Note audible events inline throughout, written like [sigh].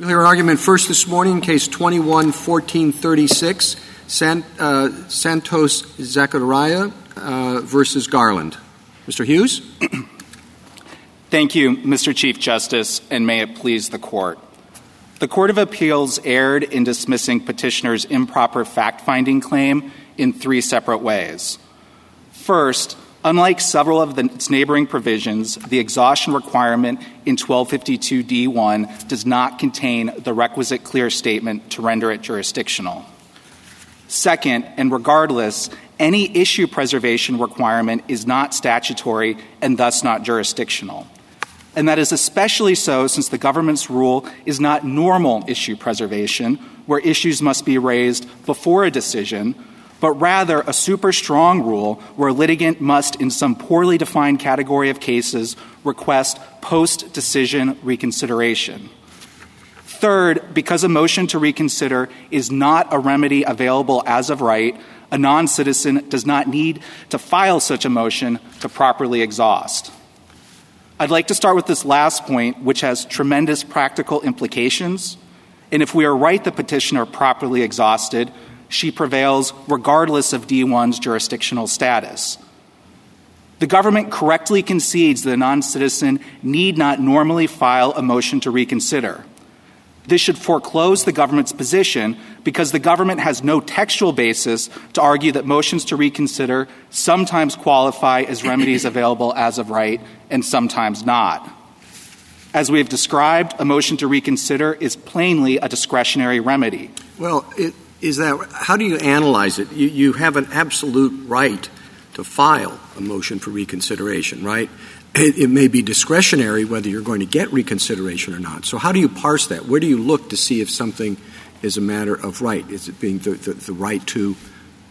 We'll hear argument first this morning, case 21-1436, San, uh, Santos Zacaria uh, versus Garland. Mr. Hughes? [clears throat] Thank you, Mr. Chief Justice, and may it please the Court. The Court of Appeals erred in dismissing petitioner's improper fact-finding claim in three separate ways. First, Unlike several of its neighboring provisions, the exhaustion requirement in 1252d1 does not contain the requisite clear statement to render it jurisdictional. Second, and regardless, any issue preservation requirement is not statutory and thus not jurisdictional. And that is especially so since the government's rule is not normal issue preservation, where issues must be raised before a decision, but rather a super strong rule where a litigant must, in some poorly defined category of cases, request post decision reconsideration. Third, because a motion to reconsider is not a remedy available as of right, a non citizen does not need to file such a motion to properly exhaust. I'd like to start with this last point, which has tremendous practical implications. And if we are right, the petitioner properly exhausted, she prevails regardless of D1's jurisdictional status. The government correctly concedes that a non citizen need not normally file a motion to reconsider. This should foreclose the government's position because the government has no textual basis to argue that motions to reconsider sometimes qualify as remedies [coughs] available as of right and sometimes not. As we have described, a motion to reconsider is plainly a discretionary remedy. Well, it, is that how do you analyze it? You, you have an absolute right to file a motion for reconsideration, right? It, it, may be discretionary whether you're going to get reconsideration or not. So how do you parse that? Where do you look to see if something is a matter of right? Is it being the, the, the right to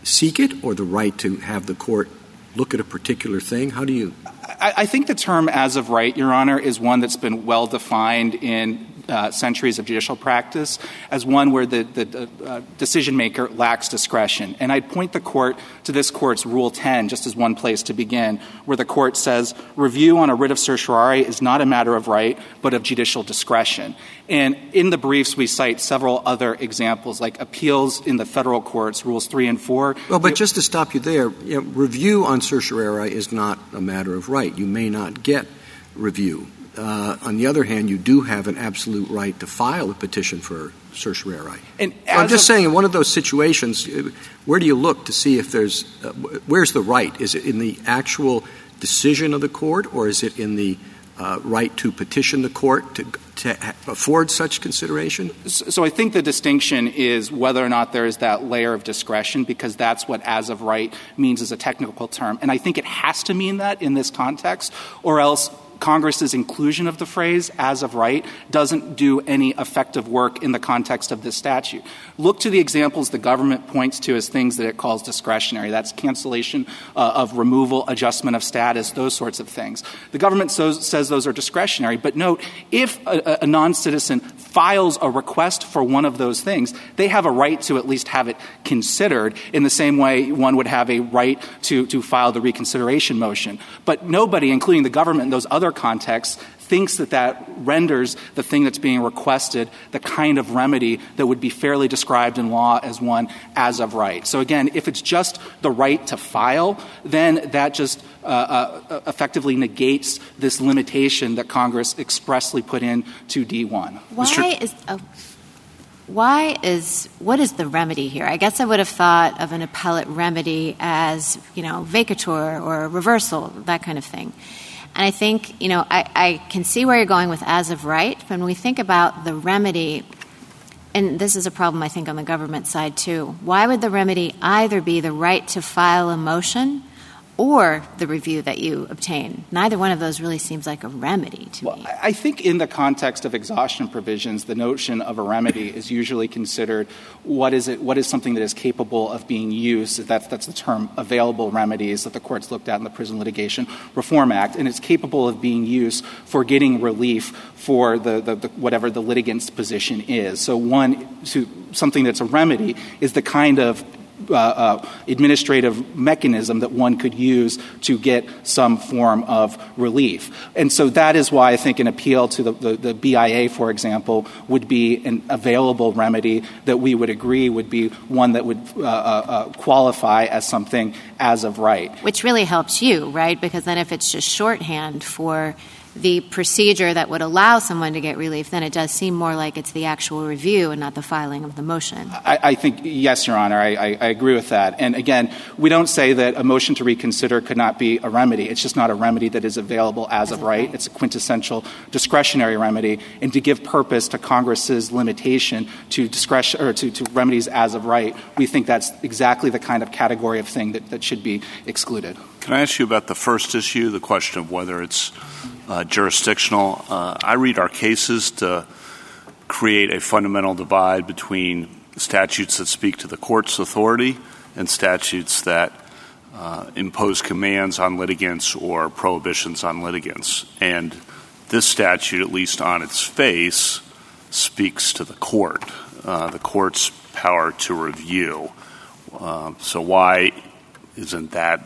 seek it or the right to have the court look at a particular thing? How do you? I, I think the term as of right, Your Honor, is one that's been well defined in centuries of judicial practice as one where the, uh, decision maker lacks discretion. And I'd point the court to this court's Rule 10 just as one place to begin, where the court says review on a writ of certiorari is not a matter of right, but of judicial discretion. And in the briefs, we cite several other examples, like appeals in the federal courts, Rules 3 and 4. Well, but just to stop you there, review on certiorari is not a matter of right. You may not get review uh, on the other hand, you do have an absolute right to file a petition for certiorari. And I'm just saying, in one of those situations, uh, where do you look to see if there's uh, where's the right? Is it in the actual decision of the court, or is it in the uh, right to petition the court to, to afford such consideration? So I think the distinction is whether or not there is that layer of discretion, because that's what as of right means as a technical term. And I think it has to mean that in this context, or else Congress's inclusion of the phrase as of right doesn't do any effective work in the context of this statute. Look to the examples the government points to as things that it calls discretionary. That's cancellation uh, of removal, adjustment of status, those sorts of things. The government so, says those are discretionary, but note, if a, a non-citizen files a request for one of those things, they have a right to at least have it considered in the same way one would have a right to, to file the reconsideration motion. But nobody, including the government in those other other contexts thinks that that renders the thing that's being requested the kind of remedy that would be fairly described in law as one as of right. So again, if it's just the right to file, then that just uh, uh, effectively negates this limitation that Congress expressly put in to D1. Why is oh, why is what is the remedy here? I guess I would have thought of an appellate remedy as you know vacatur or reversal, that kind of thing. And I think, you know, I, I can see where you're going with as of right. But when we think about the remedy, and this is a problem, I think, on the government side too, why would the remedy either be the right to file a motion or the review that you obtain. Neither one of those really seems like a remedy to well, me. I think in the context of exhaustion provisions, the notion of a remedy is usually considered what is it what is something that is capable of being used. That's that's the term available remedies that the courts looked at in the Prison Litigation Reform Act, and it's capable of being used for getting relief for the, the, the whatever the litigant's position is. So one to something that's a remedy is the kind of administrative mechanism that one could use to get some form of relief. And so that is why I think an appeal to the, BIA, for example, would be an available remedy that we would agree would be one that would uh, uh, uh, qualify as something as of right. Which really helps you, right? Because then if it's just shorthand for the procedure that would allow someone to get relief, then it does seem more like it's the actual review and not the filing of the motion. I, I think, yes, Your Honor, I, I, I, agree with that. And again, we don't say that a motion to reconsider could not be a remedy. It's just not a remedy that is available as, as of right. right. It's a quintessential discretionary remedy. And to give purpose to Congress's limitation to discretion or to, to remedies as of right, we think that's exactly the kind of category of thing that, that should be excluded. Can I ask you about the first issue, the question of whether it's uh, jurisdictional. Uh, I read our cases to create a fundamental divide between statutes that speak to the court's authority and statutes that uh, impose commands on litigants or prohibitions on litigants. And this statute, at least on its face, speaks to the court, uh, the court's power to review. Uh, so, why isn't that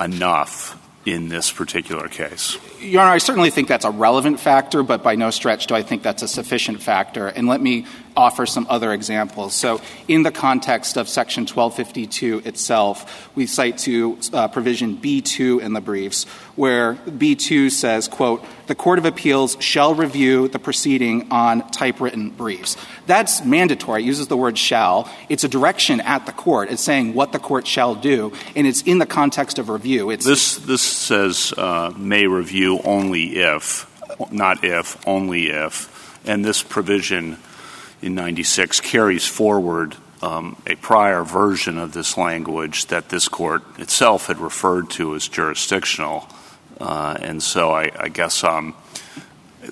enough in this particular case? Your Honor, I certainly think that's a relevant factor, but by no stretch do I think that's a sufficient factor. And let me offer some other examples. So, in the context of Section 1252 itself, we cite to uh, provision B2 in the briefs, where B2 says, quote, the Court of Appeals shall review the proceeding on typewritten briefs. That's mandatory. It uses the word shall. It's a direction at the court. It's saying what the court shall do, and it's in the context of review. It's this, this says uh, may review only if, not if, only if. And this provision in 96 carries forward um, a prior version of this language that this court itself had referred to as jurisdictional. Uh, and so I, I guess um,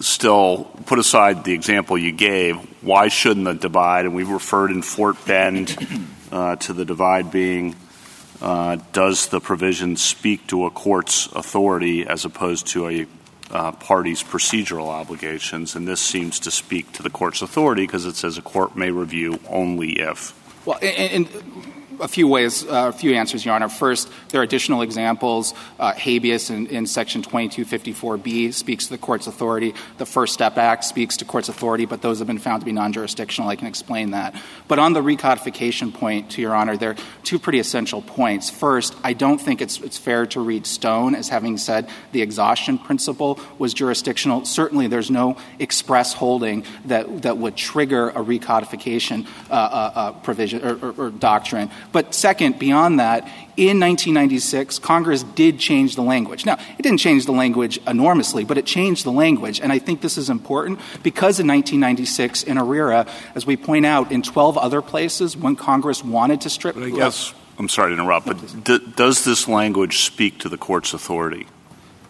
still put aside the example you gave, why shouldn't the divide, and we referred in Fort Bend uh, to the divide being uh, does the provision speak to a court's authority as opposed to a uh, parties' procedural obligations, and this seems to speak to the court's authority because it says a court may review only if. Well, and, and a few ways, uh, a few answers, Your Honor. First, there are additional examples. Uh, habeas in, in Section 2254B speaks to the court's authority. The First Step Act speaks to court's authority, but those have been found to be non-jurisdictional. I can explain that. But on the recodification point, to Your Honor, there are two pretty essential points. First, I don't think it's, it's fair to read Stone as having said the exhaustion principle was jurisdictional. Certainly, there's no express holding that, that would trigger a recodification uh, uh, uh provision or, or, or doctrine. But second, beyond that, in 1996, Congress did change the language. Now, it didn't change the language enormously, but it changed the language. And I think this is important because in 1996, in IIRIRA, as we point out, in 12 other places, when Congress wanted to strip. But I guess, I'm sorry to interrupt, but d- does this language speak to the court's authority?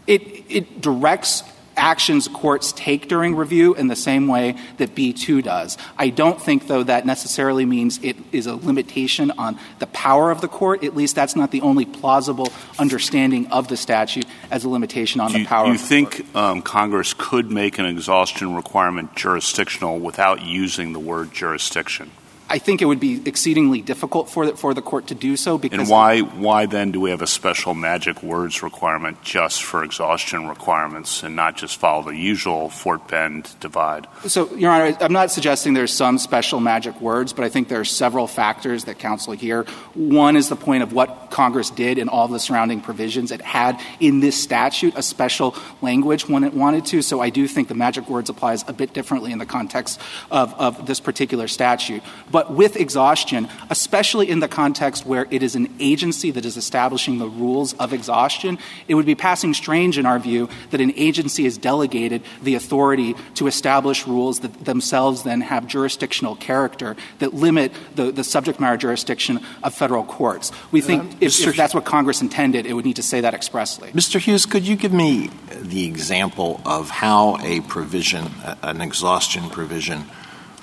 It, it directs actions courts take during review in the same way that B2 does. I don't think, though, that necessarily means it is a limitation on the power of the court. At least that's not the only plausible understanding of the statute as a limitation on do the power you, you think um, Congress could make an exhaustion requirement jurisdictional without using the word jurisdiction? I think it would be exceedingly difficult for the, for the court to do so. Because and why why then do we have a special magic words requirement just for exhaustion requirements and not just follow the usual Fort Bend divide? So, Your Honor, I'm not suggesting there's some special magic words, but I think there are several factors that counsel here. One is the point of what Congress did in all the surrounding provisions. It had in this statute a special language when it wanted to. So I do think the magic words applies a bit differently in the context of, of this particular statute. But with exhaustion, especially in the context where it is an agency that is establishing the rules of exhaustion, it would be passing strange in our view that an agency has delegated the authority to establish rules that themselves then have jurisdictional character that limit the, the subject matter jurisdiction of federal courts. We think uh, if, if that's what Congress intended, it would need to say that expressly. Mr. Hughes, could you give me the example of how a provision, an exhaustion provision,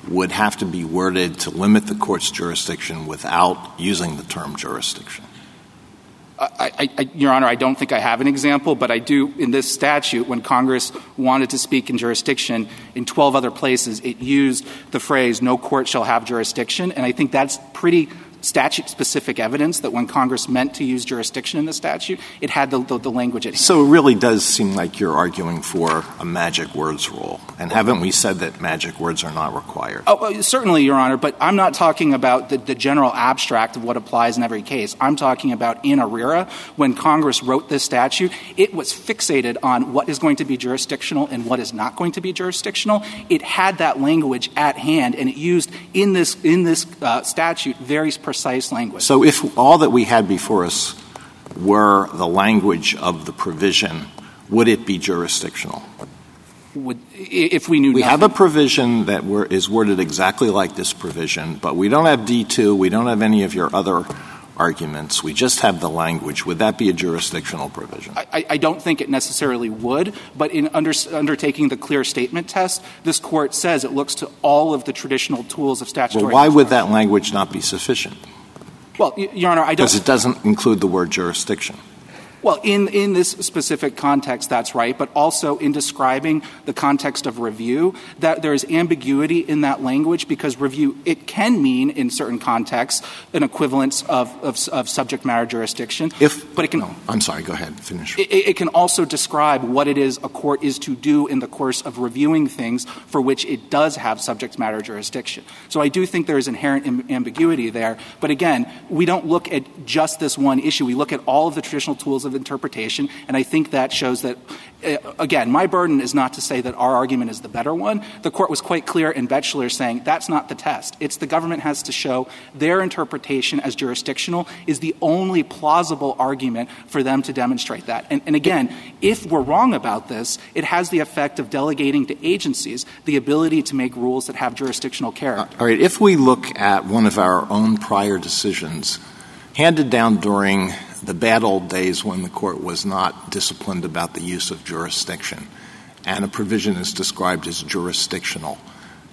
would have to be worded to limit the court's jurisdiction without using the term jurisdiction? I, Your Honor, I don't think I have an example, but I do in this statute, when Congress wanted to speak in jurisdiction in 12 other places, it used the phrase, no court shall have jurisdiction, and I think that's pretty statute-specific evidence that when Congress meant to use jurisdiction in the statute, it had the the language at hand. So it really does seem like you're arguing for a magic words rule. And haven't we said that magic words are not required? Oh, certainly, Your Honor. But I'm not talking about the the general abstract of what applies in every case. I'm talking about in IIRIRA, when Congress wrote this statute, it was fixated on what is going to be jurisdictional and what is not going to be jurisdictional. It had that language at hand, and it used in this in this uh, statute very precise language. So if all that we had before us were the language of the provision, would it be jurisdictional? would If we knew. We have a provision that is worded exactly like this provision, but we don't have D-2, we don't have any of your other arguments. We just have the language. Would that be a jurisdictional provision? I don't think it necessarily would. But in undertaking the clear statement test, this Court says it looks to all of the traditional tools of statutory Well, why would that language not be sufficient? Well, Your Honor, I don't Because it doesn't include the word jurisdiction. Well, in this specific context, that's right. But also in describing the context of review, that there is ambiguity in that language because review, it can mean in certain contexts an equivalence of subject matter jurisdiction. if But it can I'm sorry. Go ahead. Finish. It can also describe what it is a court is to do in the course of reviewing things for which it does have subject matter jurisdiction. So I do think there is inherent ambiguity there. But again, we don't look at just this one issue. We look at all of the traditional tools of interpretation. And I think that shows that, uh, again, my burden is not to say that our argument is the better one. The Court was quite clear in Boechler saying that's not the test. It's the government has to show their interpretation as jurisdictional is the only plausible argument for them to demonstrate that. And again, if we're wrong about this, it has the effect of delegating to agencies the ability to make rules that have jurisdictional character. All right. If we look at one of our own prior decisions handed down during the bad old days when the Court was not disciplined about the use of jurisdiction and a provision is described as jurisdictional,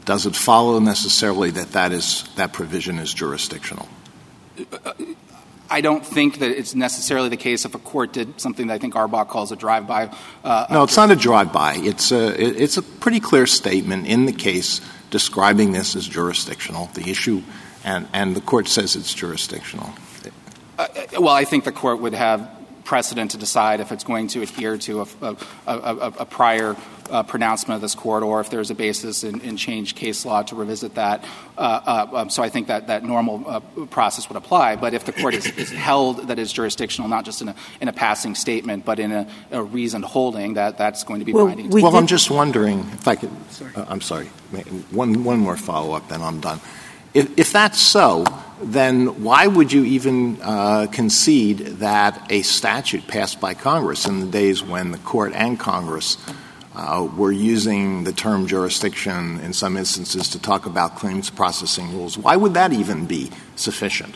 does it follow necessarily that that is that provision is jurisdictional? I don't think that it's necessarily the case if a court did something that I think Arbaugh calls a drive-by. Uh, no, it's not a drive-by. It's a it's a pretty clear statement in the case describing this as jurisdictional, the issue, and the Court says it's jurisdictional. Uh, uh, well, I think the Court would have precedent to decide if it's going to adhere to a prior uh, pronouncement of this Court or if there's a basis in changed case law to revisit that. Um, so I think that that normal process would apply. But if the Court is held that it's jurisdictional, not just in a passing statement, but in a reasoned holding, that that's going to be binding. Well, I'm just wondering if I could – I'm sorry. One more follow-up, then I'm done. If that's so, then why would you even uh, concede that a statute passed by Congress in the days when the Court and Congress uh, were using the term jurisdiction in some instances to talk about claims processing rules, why would that even be sufficient?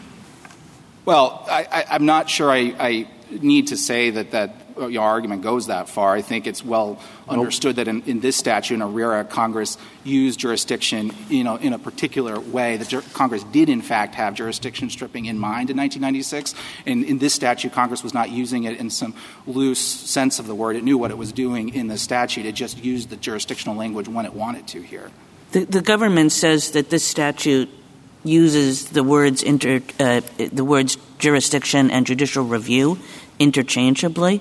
Well, I'm not sure I need to say that your Uh, argument goes that far. I think it's well understood that in this statute, in IIRIRA, Congress used jurisdiction in a particular way. That Congress did, in fact, have jurisdiction stripping in mind in 1996. And in this statute, Congress was not using it in some loose sense of the word. It knew what it was doing in the statute. It just used the jurisdictional language when it wanted to here. The government says that this statute uses the words "inter," uh, the words jurisdiction and judicial review interchangeably.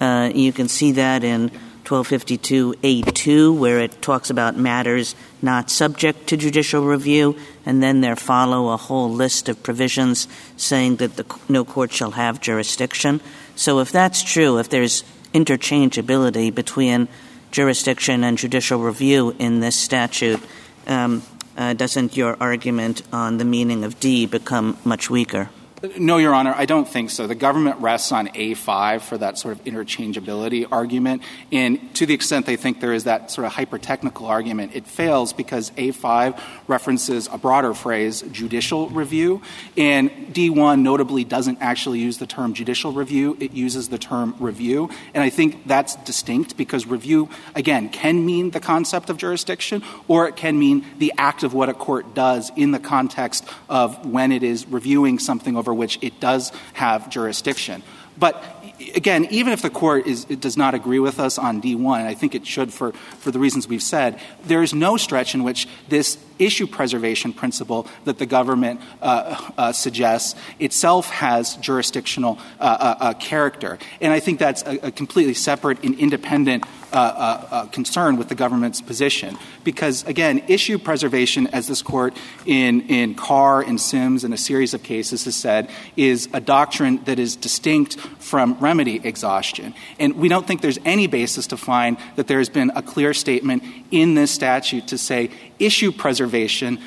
Uh, you can see that in 1252A2, where it talks about matters not subject to judicial review, and then there follow a whole list of provisions saying that no court shall have jurisdiction. So if that's true, if there's interchangeability between jurisdiction and judicial review in this statute, um, uh, doesn't your argument on the meaning of D become much weaker? No, Your Honor, I don't think so. The government rests on A5 for that sort of interchangeability argument. And to the extent they think there is that sort of hyper-technical argument, it fails because A5 references a broader phrase, judicial review. And D1 notably doesn't actually use the term judicial review. It uses the term review. And I think that's distinct because review, again, can mean the concept of jurisdiction or it can mean the act of what a court does in the context of when it is reviewing something over which it does have jurisdiction. But again, even if the court is, does not agree with us on D1, I think it should for, for the reasons we've said, there is no stretch in which this issue preservation principle that the government uh, uh, suggests itself has jurisdictional uh, uh, uh character. And I think that's a, a completely separate and independent Uh, uh, uh, concern with the government's position. Because, again, issue preservation, as this court in, in Carr and Sims and a series of cases has said, is a doctrine that is distinct from remedy exhaustion. And we don't think there's any basis to find that there has been a clear statement in this statute to say issue preservation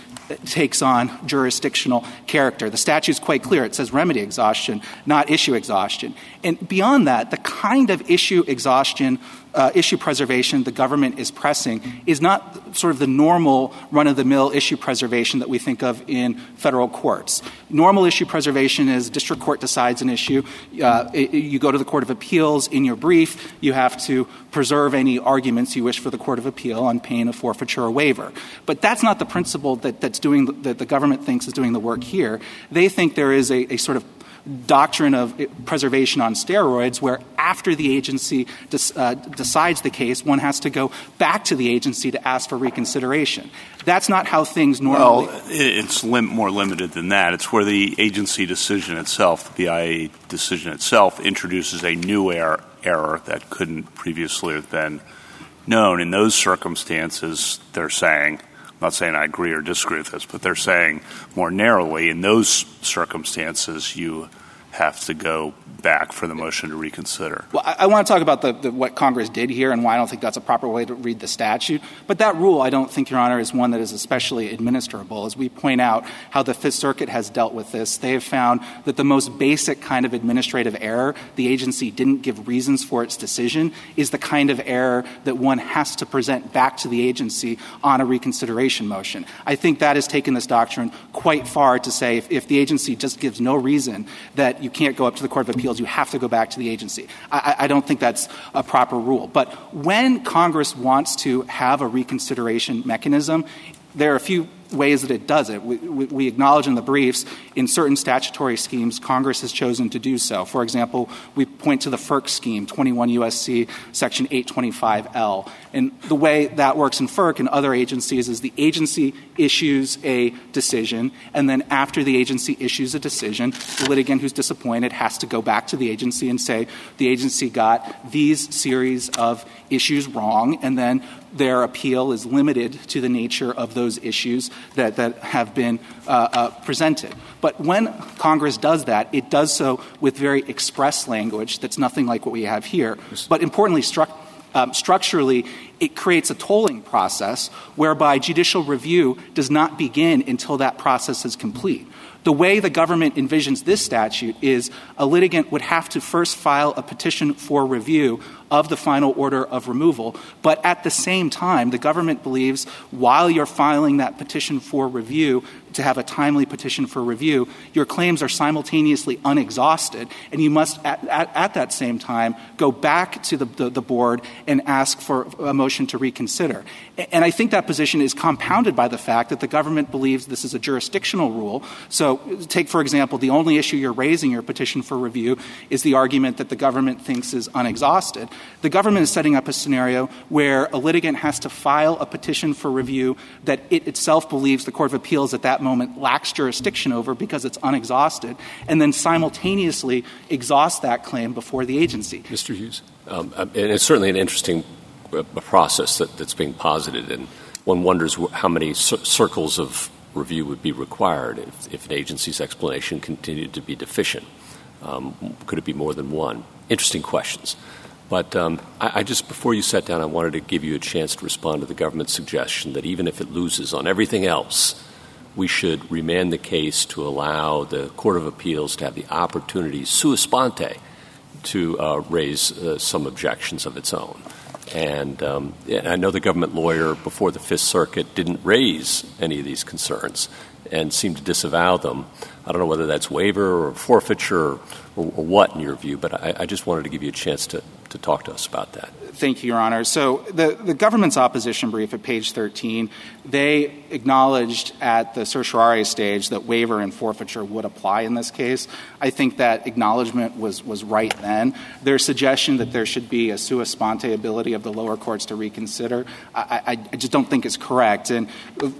takes on jurisdictional character. The statute is quite clear. It says remedy exhaustion, not issue exhaustion. And beyond that, the kind of issue exhaustion uh, issue preservation the government is pressing is not sort of the normal run of the mill issue preservation that we think of in federal courts. Normal issue preservation is district court decides an issue, uh, it, you go to the Court of Appeals in your brief, you have to preserve any arguments you wish for the Court of Appeal on pain of forfeiture or waiver. But that's not the principle that, that's doing, that the government thinks is doing the work here. They think there is a, a sort of doctrine of preservation on steroids, where after the agency uh, decides the case, one has to go back to the agency to ask for reconsideration. That's not how things normally. Well, it's more limited than that. It's where the agency decision itself, the BIA decision itself, introduces a new er- error that couldn't previously have been known. In those circumstances, they're saying I'm not saying I agree or disagree with this, but they're saying more narrowly in those circumstances you have to go back for the motion to reconsider. Well, I, I want to talk about the, the, what Congress did here and why I don't think that's a proper way to read the statute. But that rule, I don't think, Your Honor, is one that is especially administrable. As we point out how the Fifth Circuit has dealt with this, they have found that the most basic kind of administrative error, the agency didn't give reasons for its decision, is the kind of error that one has to present back to the agency on a reconsideration motion. I think that has taken this doctrine quite far to say if, if the agency just gives no reason that you can't go up to the Court of Appeals you have to go back to the agency. I don't think that's a proper rule. But when Congress wants to have a reconsideration mechanism, there are a few ways that it does it. We, acknowledge in the briefs in certain statutory schemes, Congress has chosen to do so. For example, we point to the FERC scheme, 21 U.S.C. Section 825L. And the way that works in FERC and other agencies is the agency issues a decision, and then after the agency issues a decision, the litigant who's disappointed has to go back to the agency and say, the agency got these series of issues wrong, and then their appeal is limited to the nature of those issues that, have been uh, uh, presented. But when Congress does that, it does so with very express language that's nothing like what we have here. But importantly, um, structurally, it creates a tolling process whereby judicial review does not begin until that process is complete. The way the government envisions this statute is a litigant would have to first file a petition for review of the final order of removal. But at the same time, the government believes while you're filing that petition for review, to have a timely petition for review, your claims are simultaneously unexhausted, and you must, at, at, at that same time, go back to the, the, the, board and ask for a motion to reconsider. And I think that position is compounded by the fact that the government believes this is a jurisdictional rule. So, take, for example, the only issue you're raising your petition for review is the argument that the government thinks is unexhausted. The government is setting up a scenario where a litigant has to file a petition for review that it itself believes the Court of Appeals at that that moment lacks jurisdiction over because it's unexhausted, and then simultaneously exhaust that claim before the agency. Mr. Hughes? Um, uh, and it's certainly an interesting uh, process that, that's being posited, and one wonders how many circles of review would be required if, if an agency's explanation continued to be deficient. Um, could it be more than one? Interesting questions. But um, I, I, just, before you sat down, I wanted to give you a chance to respond to the government's suggestion that even if it loses on everything else, we should remand the case to allow the Court of Appeals to have the opportunity, sua sponte, to uh, raise uh, some objections of its own. And, um, I know the government lawyer before the Fifth Circuit didn't raise any of these concerns and seemed to disavow them. I don't know whether that's waiver or forfeiture or, or, or what in your view, but I, I, just wanted to give you a chance to, to talk to us about that. Thank you, Your Honor. So the, the government's opposition brief at page 13, they acknowledged at the certiorari stage that waiver and forfeiture would apply in this case. I think that acknowledgement was, was right then. Their suggestion that there should be a sua sponte ability of the lower courts to reconsider, I, I, I just don't think is correct. And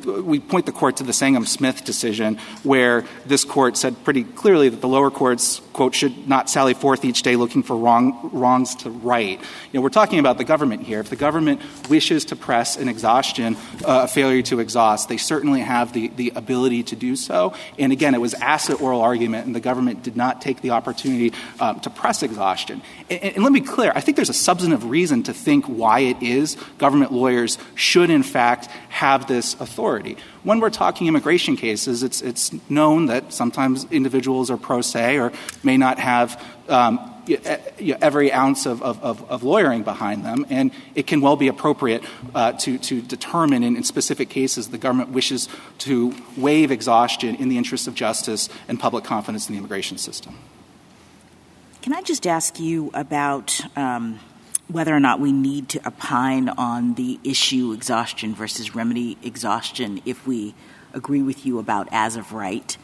we point the court to the Sineneng-Smith decision where this court said pretty clearly that the lower courts, quote, should not sally forth each day looking for wrong, wrongs to right. You know, we're talking about the government here. If the government wishes to press an exhaustion, uh, a failure to exhaust, they certainly have the, the ability to do so. And again, it was asked at oral argument, and the government did not take the opportunity um, to press exhaustion. And, and let me be clear, I think there's a substantive reason to think why it is government lawyers should, in fact, have this authority. When we're talking immigration cases, it's, it's known that sometimes individuals are pro se or may not have um, every ounce of, of, of, lawyering behind them, and it can well be appropriate uh, to, to determine in, in, specific cases the government wishes to waive exhaustion in the interest of justice and public confidence in the immigration system. Can I just ask you about um, whether or not we need to opine on the issue exhaustion versus remedy exhaustion if we agree with you about as of right?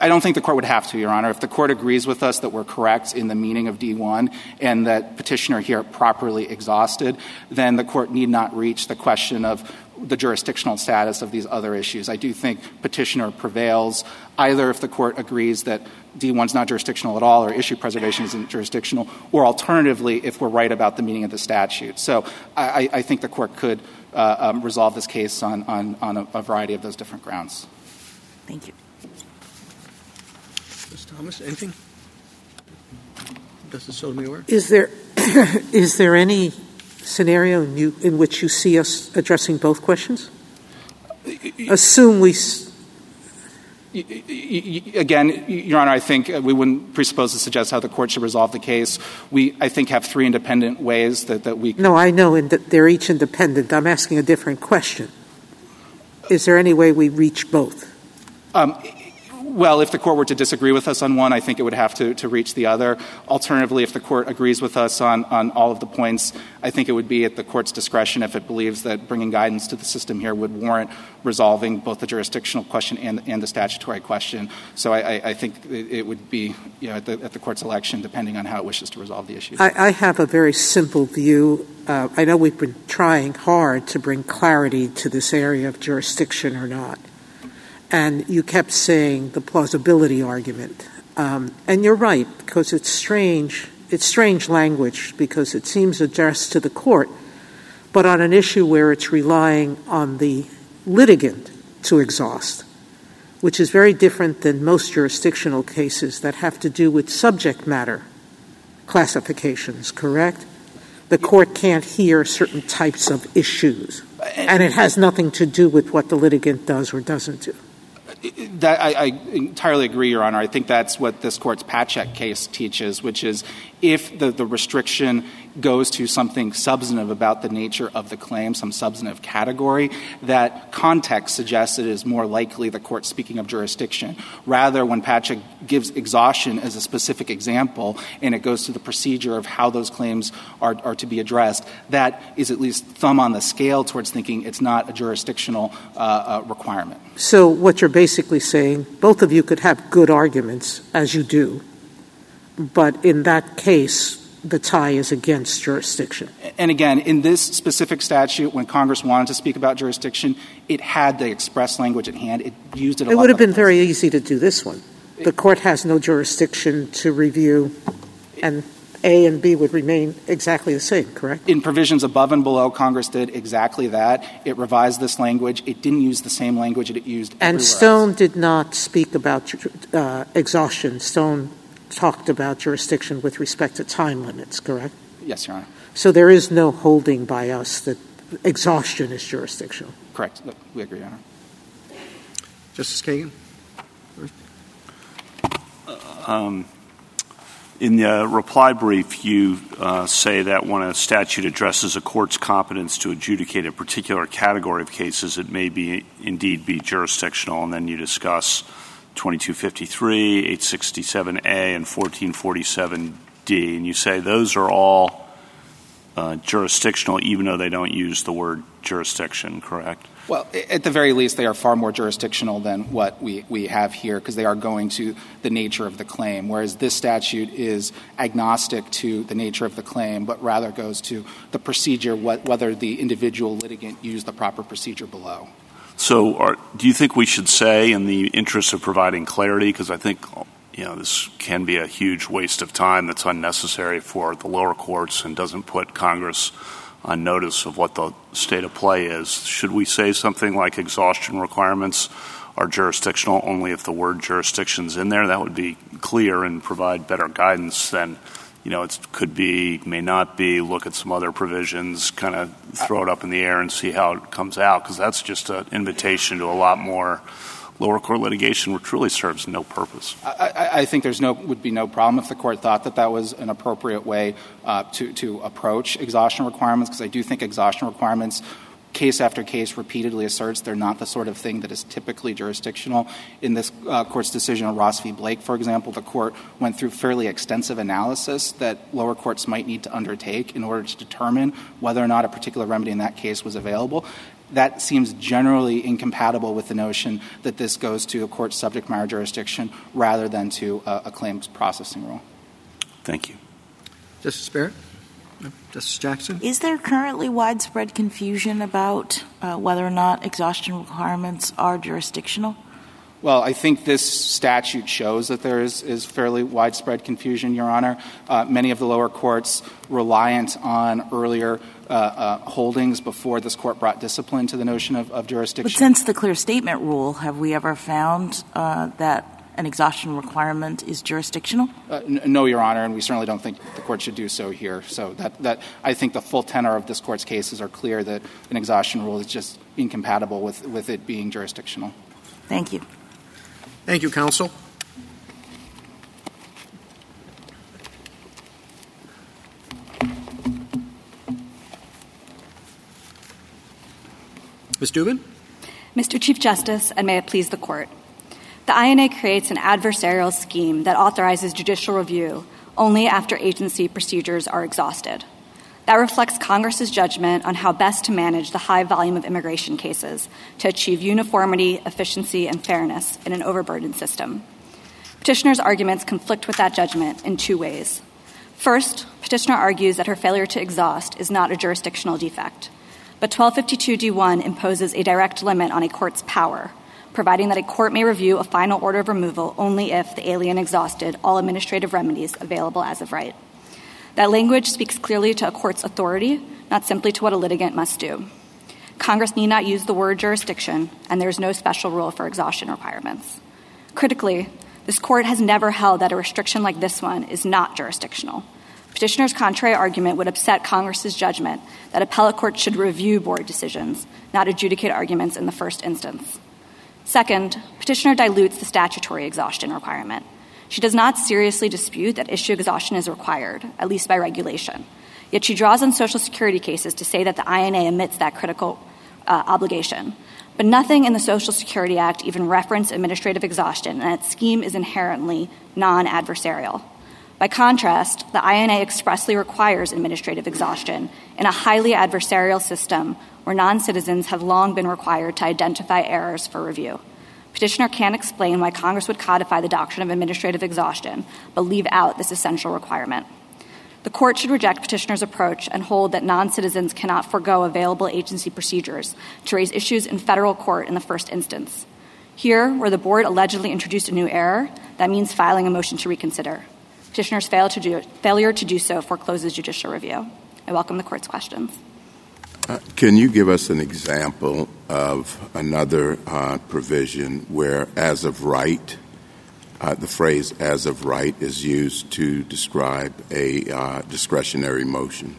I don't think the court would have to, Your Honor. If the court agrees with us that we're correct in the meaning of D1 and that petitioner here properly exhausted, then the court need not reach the question of the jurisdictional status of these other issues. I do think petitioner prevails either if the court agrees that D1 is not jurisdictional at all or issue preservation isn't jurisdictional, or alternatively if we're right about the meaning of the statute. So I, think the court could uh, um, resolve this case on, a variety of those different grounds. Thank you. Ms. Thomas, anything? Justice Sotomayor? Is there, [coughs] is there any scenario in, you, in which you see us addressing both questions? Assume we. S- Again, Your Honor, I think we wouldn't presuppose to suggest how the court should resolve the case. We, I think, have three independent ways that, that we. No, I know, and they're each independent. I'm asking a different question. Is there any way we reach both? Um, well, if the court were to disagree with us on one, I think it would have to, to reach the other. Alternatively, if the court agrees with us on, on all of the points, I think it would be at the court's discretion if it believes that bringing guidance to the system here would warrant resolving both the jurisdictional question and, and the statutory question. So I, I think it would be you know, at, the, at the court's election, depending on how it wishes to resolve the issue. I, I have a very simple view. Uh, I know we've been trying hard to bring clarity to this area of jurisdiction or not and you kept saying the plausibility argument. Um, and you're right, because it's strange. It's strange language because it seems addressed to the court, but on an issue where it's relying on the litigant to exhaust, which is very different than most jurisdictional cases that have to do with subject matter classifications, correct? The court can't hear certain types of issues, and it has nothing to do with what the litigant does or doesn't do. That, I, I, entirely agree, Your Honor. I think that's what this court's Patchak case teaches, which is if the, the restriction goes to something substantive about the nature of the claim, some substantive category, that context suggests it is more likely the court speaking of jurisdiction. Rather, when Patchak gives exhaustion as a specific example and it goes to the procedure of how those claims are, are to be addressed, that is at least thumb on the scale towards thinking it's not a jurisdictional uh, uh, requirement. So, what you're basically saying, both of you could have good arguments, as you do, but in that case, the tie is against jurisdiction. And again, in this specific statute, when Congress wanted to speak about jurisdiction, it had the express language at hand. It used it. it would have been very easy to do this one. The court has no jurisdiction to review, and A and B would remain exactly the same, correct? In provisions above and below, Congress did exactly that. It revised this language. It didn't use the same language that it used. And Stone else. did not speak about uh, exhaustion. Stone talked about jurisdiction with respect to time limits, correct? Yes, Your Honor. So there is no holding by us that exhaustion is jurisdictional. Correct. We agree, Your Honor. Justice Kagan? Um, in the reply brief, you uh, say that when a statute addresses a court's competence to adjudicate a particular category of cases, it may be indeed be jurisdictional, and then you discuss 2253, 867A, and 1447 D, and you say those are all uh, jurisdictional, even though they don't use the word jurisdiction, correct? Well, at the very least, they are far more jurisdictional than what we, we have here because they are going to the nature of the claim, whereas this statute is agnostic to the nature of the claim, but rather goes to the procedure, whether the individual litigant used the proper procedure below. So do you think we should say, in the interest of providing clarity, because I think you know, this can be a huge waste of time that's unnecessary for the lower courts and doesn't put Congress on notice of what the state of play is. Should we say something like exhaustion requirements are jurisdictional only if the word jurisdiction's in there? That would be clear and provide better guidance than, you know, it could be, may not be, look at some other provisions, kind of throw it up in the air and see how it comes out, because that's just an invitation to a lot more lower court litigation which really serves no purpose. I, I, think there's no would be no problem if the court thought that that was an appropriate way uh, to to approach exhaustion requirements because I do think exhaustion requirements case after case repeatedly asserts they're not the sort of thing that is typically jurisdictional. In this uh, court's decision on Ross v. Blake, for example, the court went through fairly extensive analysis that lower courts might need to undertake in order to determine whether or not a particular remedy in that case was available that seems generally incompatible with the notion that this goes to a court's subject matter jurisdiction rather than to a, a claims processing rule. Thank you. Justice Barrett? Justice Jackson? Is there currently widespread confusion about uh, whether or not exhaustion requirements are jurisdictional? Well, I think this statute shows that there is, is fairly widespread confusion, Your Honor. Uh, many of the lower courts reliant on earlier uh, uh, holdings before this court brought discipline to the notion of, of jurisdiction. But since the clear statement rule, have we ever found uh, that an exhaustion requirement is jurisdictional? Uh, n- no, Your Honor, and we certainly don't think the court should do so here. So that, that I think the full tenor of this court's cases are clear that an exhaustion rule is just incompatible with, with it being jurisdictional. Thank you. Thank you, counsel. Ms. Dubin? Mr. Chief Justice, and may it please the Court. The INA creates an adversarial scheme that authorizes judicial review only after agency procedures are exhausted. That reflects Congress's judgment on how best to manage the high volume of immigration cases to achieve uniformity, efficiency, and fairness in an overburdened system. Petitioner's arguments conflict with that judgment in two ways. First, petitioner argues that her failure to exhaust is not a jurisdictional defect, but 1252d1 imposes a direct limit on a court's power, providing that a court may review a final order of removal only if the alien exhausted all administrative remedies available as of right. That language speaks clearly to a court's authority, not simply to what a litigant must do. Congress need not use the word jurisdiction, and there is no special rule for exhaustion requirements. Critically, this court has never held that a restriction like this one is not jurisdictional. Petitioner's contrary argument would upset Congress's judgment that appellate courts should review board decisions, not adjudicate arguments in the first instance. Second, petitioner dilutes the statutory exhaustion requirement. She does not seriously dispute that issue exhaustion is required, at least by regulation. Yet she draws on Social Security cases to say that the INA omits that critical uh, obligation. But nothing in the Social Security Act even references administrative exhaustion, and its scheme is inherently non adversarial. By contrast, the INA expressly requires administrative exhaustion in a highly adversarial system where non citizens have long been required to identify errors for review. Petitioner can't explain why Congress would codify the doctrine of administrative exhaustion, but leave out this essential requirement. The court should reject petitioner's approach and hold that non citizens cannot forego available agency procedures to raise issues in federal court in the first instance. Here, where the board allegedly introduced a new error, that means filing a motion to reconsider. Petitioner's fail to do, failure to do so forecloses judicial review. I welcome the court's questions. Uh, can you give us an example of another uh, provision where, as of right, uh, the phrase as of right is used to describe a uh, discretionary motion?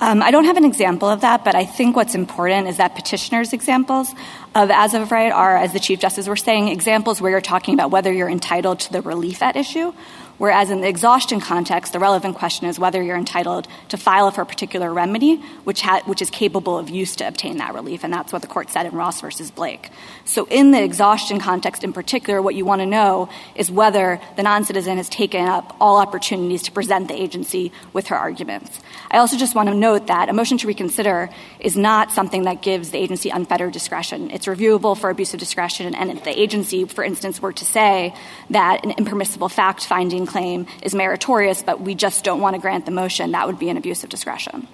Um, I don't have an example of that, but I think what's important is that petitioners' examples of as of right are, as the Chief Justice was saying, examples where you're talking about whether you're entitled to the relief at issue, Whereas in the exhaustion context, the relevant question is whether you're entitled to file for a particular remedy, which, ha- which is capable of use to obtain that relief. And that's what the court said in Ross versus Blake. So in the exhaustion context in particular, what you want to know is whether the non-citizen has taken up all opportunities to present the agency with her arguments. I also just want to note that a motion to reconsider is not something that gives the agency unfettered discretion. It's reviewable for abuse of discretion, and if the agency, for instance, were to say that an impermissible fact-finding claim is meritorious, but we just don't want to grant the motion, that would be an abuse of discretion.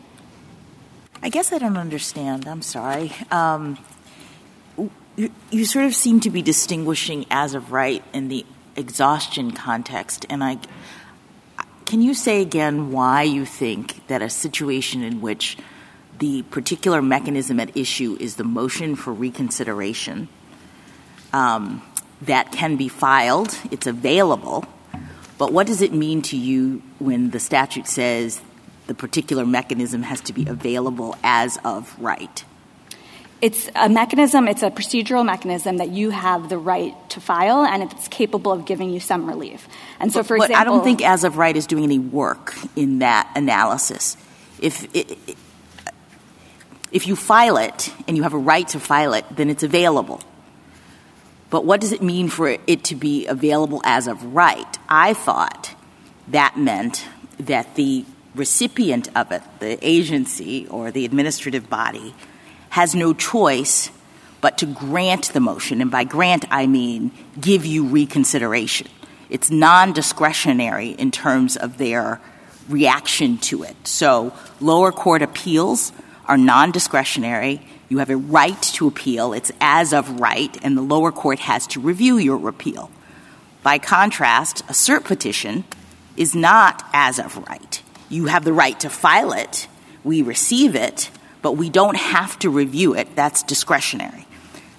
I guess I don't understand. I'm sorry. Um, you, you sort of seem to be distinguishing as of right in the exhaustion context, and I can you say again why you think that a situation in which the particular mechanism at issue is the motion for reconsideration um, that can be filed, it's available, but what does it mean to you when the statute says the particular mechanism has to be available as of right? It's a mechanism, it's a procedural mechanism that you have the right to file and it's capable of giving you some relief. And so, but, for example. I don't think as of right is doing any work in that analysis. If, if you file it and you have a right to file it, then it's available. But what does it mean for it to be available as of right? I thought that meant that the recipient of it, the agency or the administrative body, has no choice but to grant the motion. And by grant, I mean give you reconsideration. It's non discretionary in terms of their reaction to it. So, lower court appeals are non discretionary. You have a right to appeal. It's as of right, and the lower court has to review your appeal. By contrast, a cert petition is not as of right. You have the right to file it, we receive it, but we don't have to review it. That's discretionary.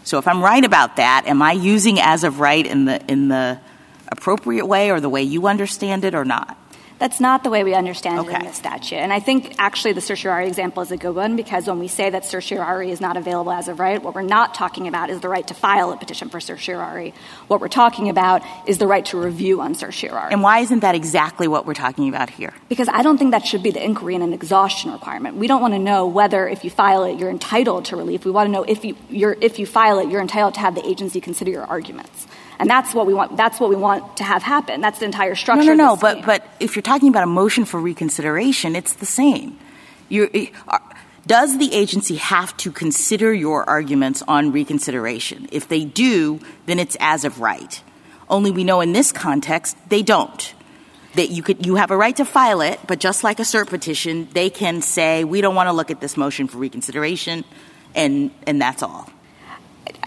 So if I'm right about that, am I using as of right in the in the appropriate way or the way you understand it or not? That's not the way we understand okay. it in the statute. And I think actually the certiorari example is a good one because when we say that certiorari is not available as of right, what we're not talking about is the right to file a petition for certiorari. What we're talking about is the right to review on certiorari. And why isn't that exactly what we're talking about here? Because I don't think that should be the inquiry in an exhaustion requirement. We don't want to know whether if you file it you're entitled to relief. We want to know if you if you file it you're entitled to have the agency consider your arguments. And that's what we want. That's what we want to have happen. That's the entire structure. No, no, no. But but if you're talking about a motion for reconsideration, it's the same. Does the agency have to consider your arguments on reconsideration? If they do, then it's as of right. Only we know in this context they don't. That you could you have a right to file it, but just like a cert petition, they can say we don't want to look at this motion for reconsideration, and and that's all.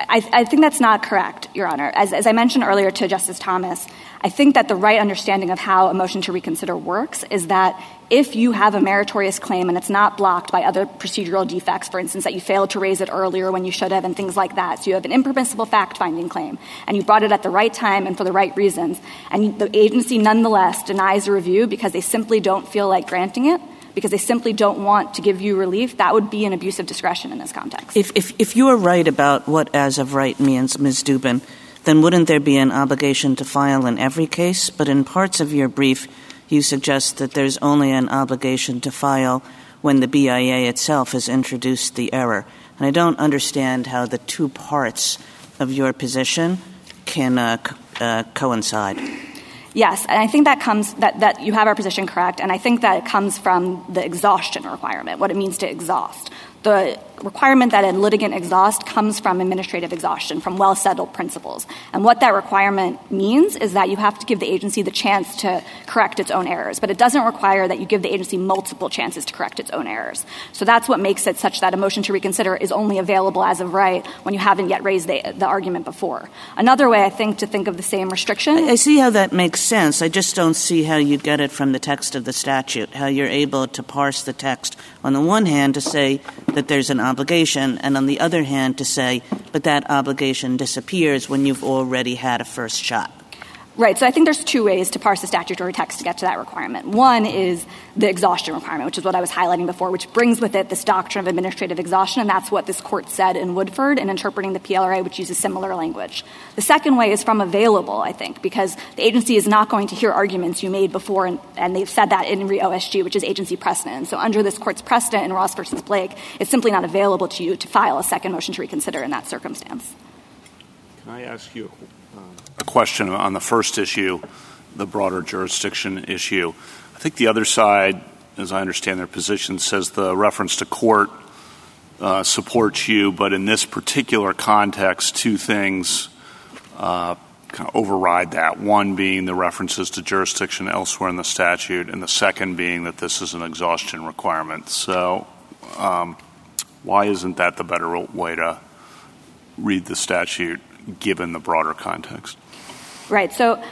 I, think that's not correct, Your Honor. As, I mentioned earlier to Justice Thomas, I think that the right understanding of how a motion to reconsider works is that if you have a meritorious claim and it's not blocked by other procedural defects, for instance, that you failed to raise it earlier when you should have and things like that, so you have an impermissible fact-finding claim and you brought it at the right time and for the right reasons, and the agency nonetheless denies a review because they simply don't feel like granting it, because they simply don't want to give you relief, that would be an abuse of discretion in this context. If, if, if you are right about what as of right means, Ms. Dubin, then wouldn't there be an obligation to file in every case? But in parts of your brief, you suggest that there's only an obligation to file when the BIA itself has introduced the error. And I don't understand how the two parts of your position can uh, uh, coincide. Yes, and I think that comes that, you have our position correct, and I think that it comes from the exhaustion requirement, what it means to exhaust the requirement that a litigant exhaust comes from administrative exhaustion, from well settled principles. And what that requirement means is that you have to give the agency the chance to correct its own errors, but it doesn't require that you give the agency multiple chances to correct its own errors. So that's what makes it such that a motion to reconsider is only available as of right when you haven't yet raised the, the argument before. Another way, I think, to think of the same restriction. I see how that makes sense. I just don't see how you get it from the text of the statute, how you're able to parse the text on the one hand to say that there's an obligation, and on the other hand to say, but that obligation disappears when you've already had a first shot. Right. So I think there's two ways to parse the statutory text to get to that requirement. One is the exhaustion requirement, which is what I was highlighting before, which brings with it this doctrine of administrative exhaustion, and that's what this court said in Woodford in interpreting the PLRA, which uses similar language. The second way is from available, I think, because the agency is not going to hear arguments you made before, and, and they've said that in REOSG, which is agency precedent. And so under this court's precedent in Ross versus Blake, it's simply not available to you to file a second motion to reconsider in that circumstance. Can I ask you a question on the first issue, the broader jurisdiction issue? I think the other side, as I understand their position, says the reference to court uh, supports you, but in this particular context, two things uh, kind of override that. One being the references to jurisdiction elsewhere in the statute, and the second being that this is an exhaustion requirement. So, um, why isn't that the better way to read the statute given the broader context? Right. So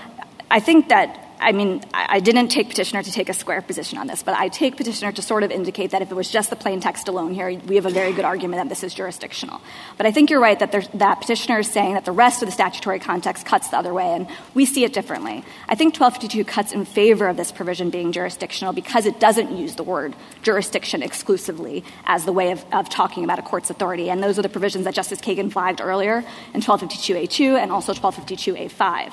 I think that I mean, I didn't take petitioner to take a square position on this, but I take petitioner to sort of indicate that if it was just the plain text alone here, we have a very good argument that this is jurisdictional. But I think you're right that, that petitioner is saying that the rest of the statutory context cuts the other way, and we see it differently. I think 1252 cuts in favor of this provision being jurisdictional because it doesn't use the word jurisdiction exclusively as the way of, of talking about a court's authority, and those are the provisions that Justice Kagan flagged earlier in 1252A2 and also 1252A5.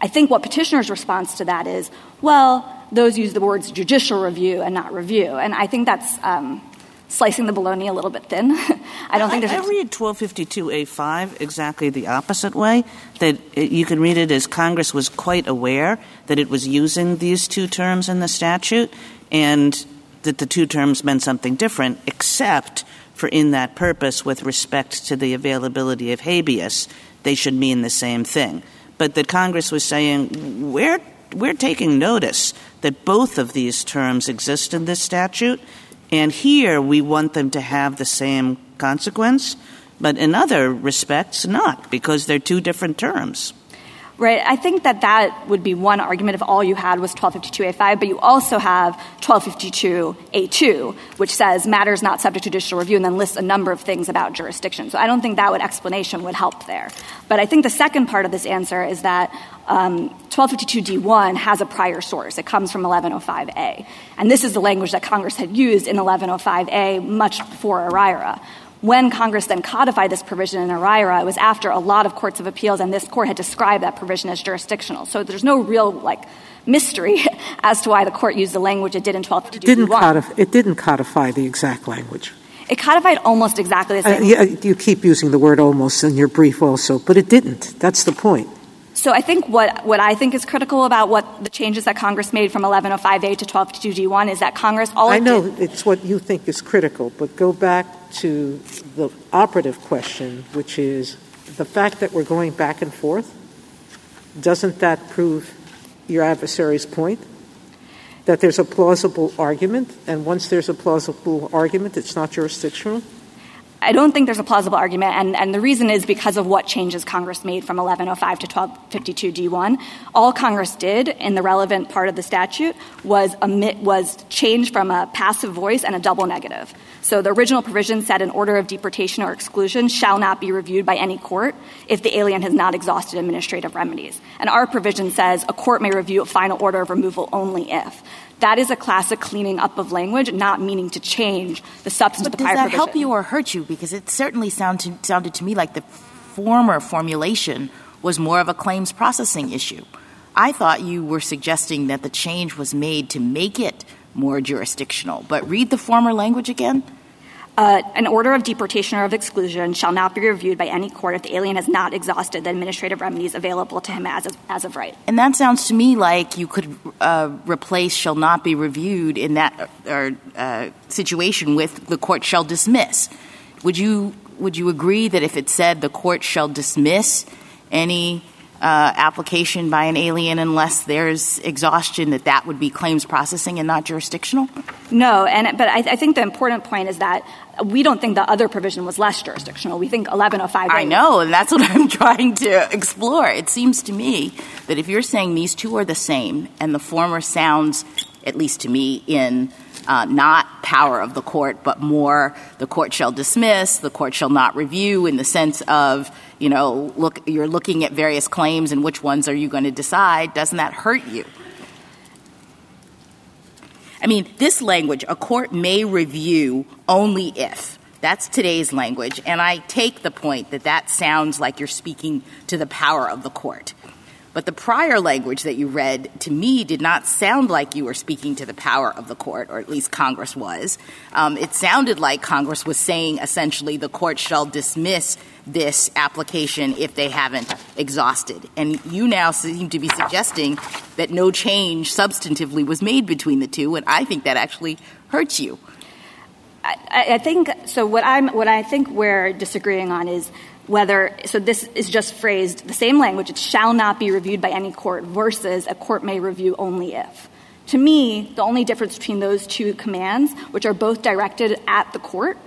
I think what petitioner's response to that is, well, those use the words judicial review and not review. And I think that's um, slicing the bologna a little bit thin. [laughs] I don't think there's. I, I read 1252A5 exactly the opposite way. That it, you can read it as Congress was quite aware that it was using these two terms in the statute, and that the two terms meant something different, except for in that purpose with respect to the availability of habeas, they should mean the same thing but that Congress was saying, we're, we're taking notice that both of these terms exist in this statute, and here we want them to have the same consequence, but in other respects, not, because they're two different terms. Right. I think that that would be one argument if all you had was 1252A5, but you also have 1252A2, which says matters not subject to judicial review and then lists a number of things about jurisdiction. So I don't think that would explanation would help there. But I think the second part of this answer is that um, 1252D1 has a prior source. It comes from 1105A. And this is the language that Congress had used in 1105A much before IIRIRA. When Congress then codified this provision in IIRIRA, it was after a lot of courts of appeals, and this court had described that provision as jurisdictional. So there's no real, like, mystery [laughs] as to why the court used the language it did in 1252 it it didn't codify the exact language. It codified almost exactly the same. Uh, yeah, you keep using the word almost in your brief also, but it didn't. That's the point. So I think what, what I think is critical about what the changes that Congress made from 1105A to 1252D1 is that Congress all I know did, it's what you think is critical, but go back to the operative question, which is the fact that we're going back and forth. Doesn't that prove your adversary's point? That there's a plausible argument, and once there's a plausible argument, it's not jurisdictional? I don't think there's a plausible argument, and, and the reason is because of what changes Congress made from 1105 to 1252 D1. All Congress did in the relevant part of the statute was omit, was change from a passive voice and a double negative. So the original provision said an order of deportation or exclusion shall not be reviewed by any court if the alien has not exhausted administrative remedies. And our provision says a court may review a final order of removal only if. That is a classic cleaning up of language, not meaning to change the substance but of the prior Does that provision. help you or hurt you? Because it certainly sounded, sounded to me like the former formulation was more of a claims processing issue. I thought you were suggesting that the change was made to make it more jurisdictional. But read the former language again. Uh, an order of deportation or of exclusion shall not be reviewed by any court if the alien has not exhausted the administrative remedies available to him as of, as of right. And that sounds to me like you could uh, replace shall not be reviewed in that uh, situation with the court shall dismiss. Would you would you agree that if it said the court shall dismiss any uh, application by an alien unless there's exhaustion that that would be claims processing and not jurisdictional? No, and but I, I think the important point is that we don't think the other provision was less jurisdictional. We think 1105. I know, and that's what [laughs] I'm trying to explore. It seems to me that if you're saying these two are the same, and the former sounds, at least to me, in uh, not power of the court, but more the court shall dismiss, the court shall not review, in the sense of you know, look, you're looking at various claims and which ones are you going to decide, doesn't that hurt you? I mean, this language, a court may review only if. That's today's language. And I take the point that that sounds like you're speaking to the power of the court. But the prior language that you read to me did not sound like you were speaking to the power of the court, or at least Congress was. Um, it sounded like Congress was saying essentially the court shall dismiss this application if they haven't exhausted. And you now seem to be suggesting that no change substantively was made between the two, and I think that actually hurts you. I, I think so. What I'm, what I think we're disagreeing on is whether so this is just phrased the same language. It shall not be reviewed by any court versus a court may review only if. To me, the only difference between those two commands, which are both directed at the court,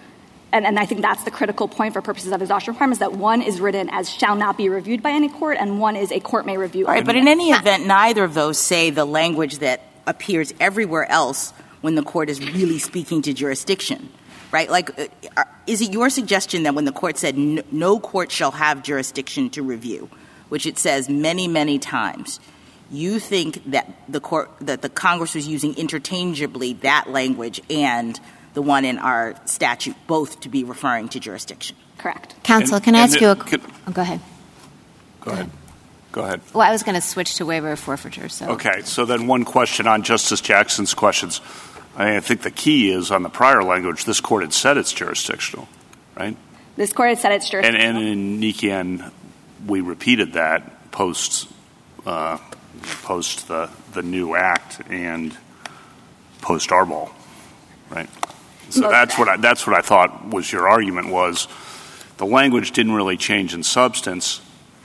and, and I think that's the critical point for purposes of exhaustion requirements, that one is written as shall not be reviewed by any court, and one is a court may review. Right, but in any event, neither of those say the language that appears everywhere else when the court is really speaking to jurisdiction right? Like, uh, is it your suggestion that when the court said no, no court shall have jurisdiction to review, which it says many, many times, you think that the court that the Congress was using interchangeably that language and the one in our statute both to be referring to jurisdiction? Correct. Counsel, And- can I ask you a can- oh, go ahead. Go ahead. Go ahead. Well, I was going to switch to waiver of forfeiture. So Okay, so then one question on Justice Jackson's questions. I, I think the key is on the prior language, this court had said it's jurisdictional, right? This court had said it's jurisdictional. and in Nikian, we repeated that post, uh, post the, the new act and post Arbaugh, right? So that's what I, that's what I thought was your argument was the language didn't really change in substance.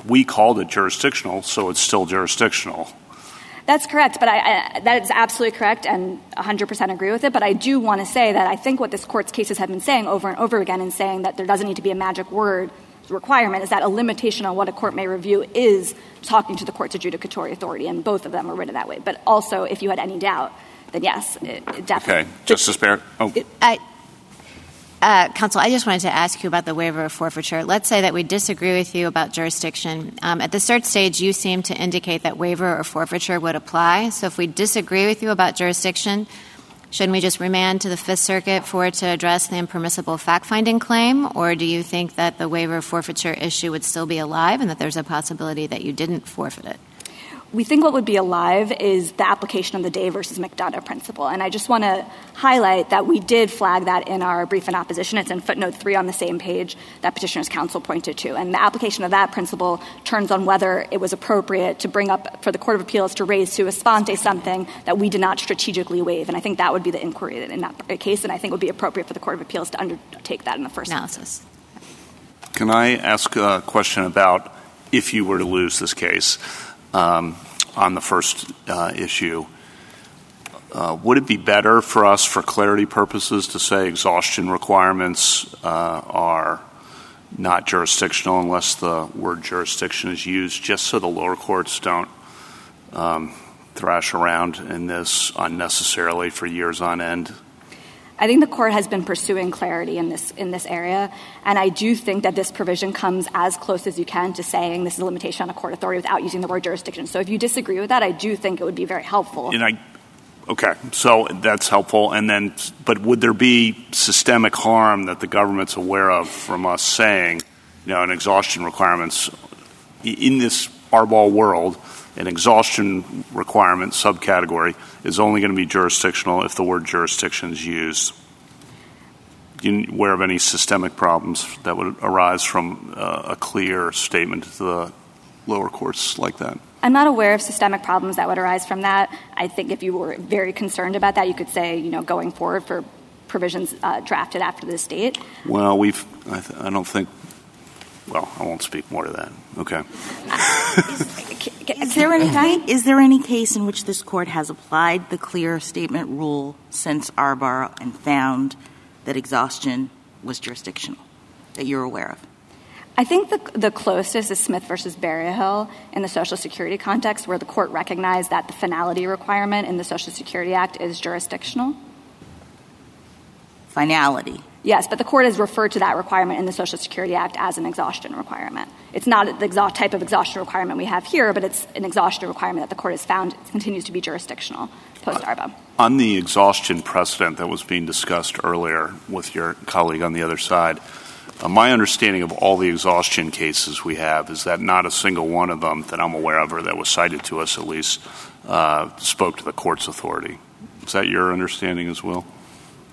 We called it jurisdictional, so it's still jurisdictional. That's correct, but I, I, that is absolutely correct and 100% agree with it. But I do want to say that I think what this court's cases have been saying over and over again and saying that there doesn't need to be a magic word requirement is that a limitation on what a court may review is talking to the court's adjudicatory authority, and both of them are written that way. But also, if you had any doubt, then yes, it, it definitely. Okay, Justice Barrett? Oh, I, uh, Counsel, I just wanted to ask you about the waiver of forfeiture. Let's say that we disagree with you about jurisdiction. Um, at the cert stage, you seem to indicate that waiver or forfeiture would apply. So if we disagree with you about jurisdiction, shouldn't we just remand to the Fifth Circuit for it to address the impermissible fact-finding claim? Or do you think that the waiver of forfeiture issue would still be alive and that there's a possibility that you didn't forfeit it? We think what would be alive is the application of the Day versus McDonough principle. And I just want to highlight that we did flag that in our brief in opposition. It's in footnote three on the same page that Petitioner's Counsel pointed to. And the application of that principle turns on whether it was appropriate to bring up for the Court of Appeals to raise sua sponte something that we did not strategically waive. And I think that would be the inquiry in that case. And I think it would be appropriate for the Court of Appeals to undertake that in the first analysis. Can I ask a question about if you were to lose this case? Um, on the first uh, issue. Uh, would it be better for us, for clarity purposes, to say exhaustion requirements uh, are not jurisdictional unless the word jurisdiction is used, just so the lower courts don't um, thrash around in this unnecessarily for years on end? I think the court has been pursuing clarity in this in this area, and I do think that this provision comes as close as you can to saying this is a limitation on a court authority without using the word jurisdiction. So if you disagree with that, I do think it would be very helpful. And I, okay, so that's helpful. And then, but would there be systemic harm that the government's aware of from us saying, you know, an exhaustion requirements in this Arbaugh world? An exhaustion requirement subcategory is only going to be jurisdictional if the word jurisdiction is used. You aware of any systemic problems that would arise from uh, a clear statement to the lower courts like that? I'm not aware of systemic problems that would arise from that. I think if you were very concerned about that, you could say, you know, going forward for provisions uh, drafted after this date. Well, we've, I, th- I don't think, well, I won't speak more to that. Okay. Is there any case, is there any case in which this court has applied the clear statement rule since Arbaugh and found that exhaustion was jurisdictional that you're aware of? I think the, the closest is Smith versus Berryhill in the Social Security context, where the court recognized that the finality requirement in the Social Security Act is jurisdictional. Finality. Yes, but the court has referred to that requirement in the Social Security Act as an exhaustion requirement. It's not the type of exhaustion requirement we have here, but it's an exhaustion requirement that the court has found continues to be jurisdictional post-Arbaugh. On the exhaustion precedent that was being discussed earlier with your colleague on the other side, uh, my understanding of all the exhaustion cases we have is that not a single one of them that I'm aware of or that was cited to us at least uh, spoke to the court's authority. Is that your understanding as well,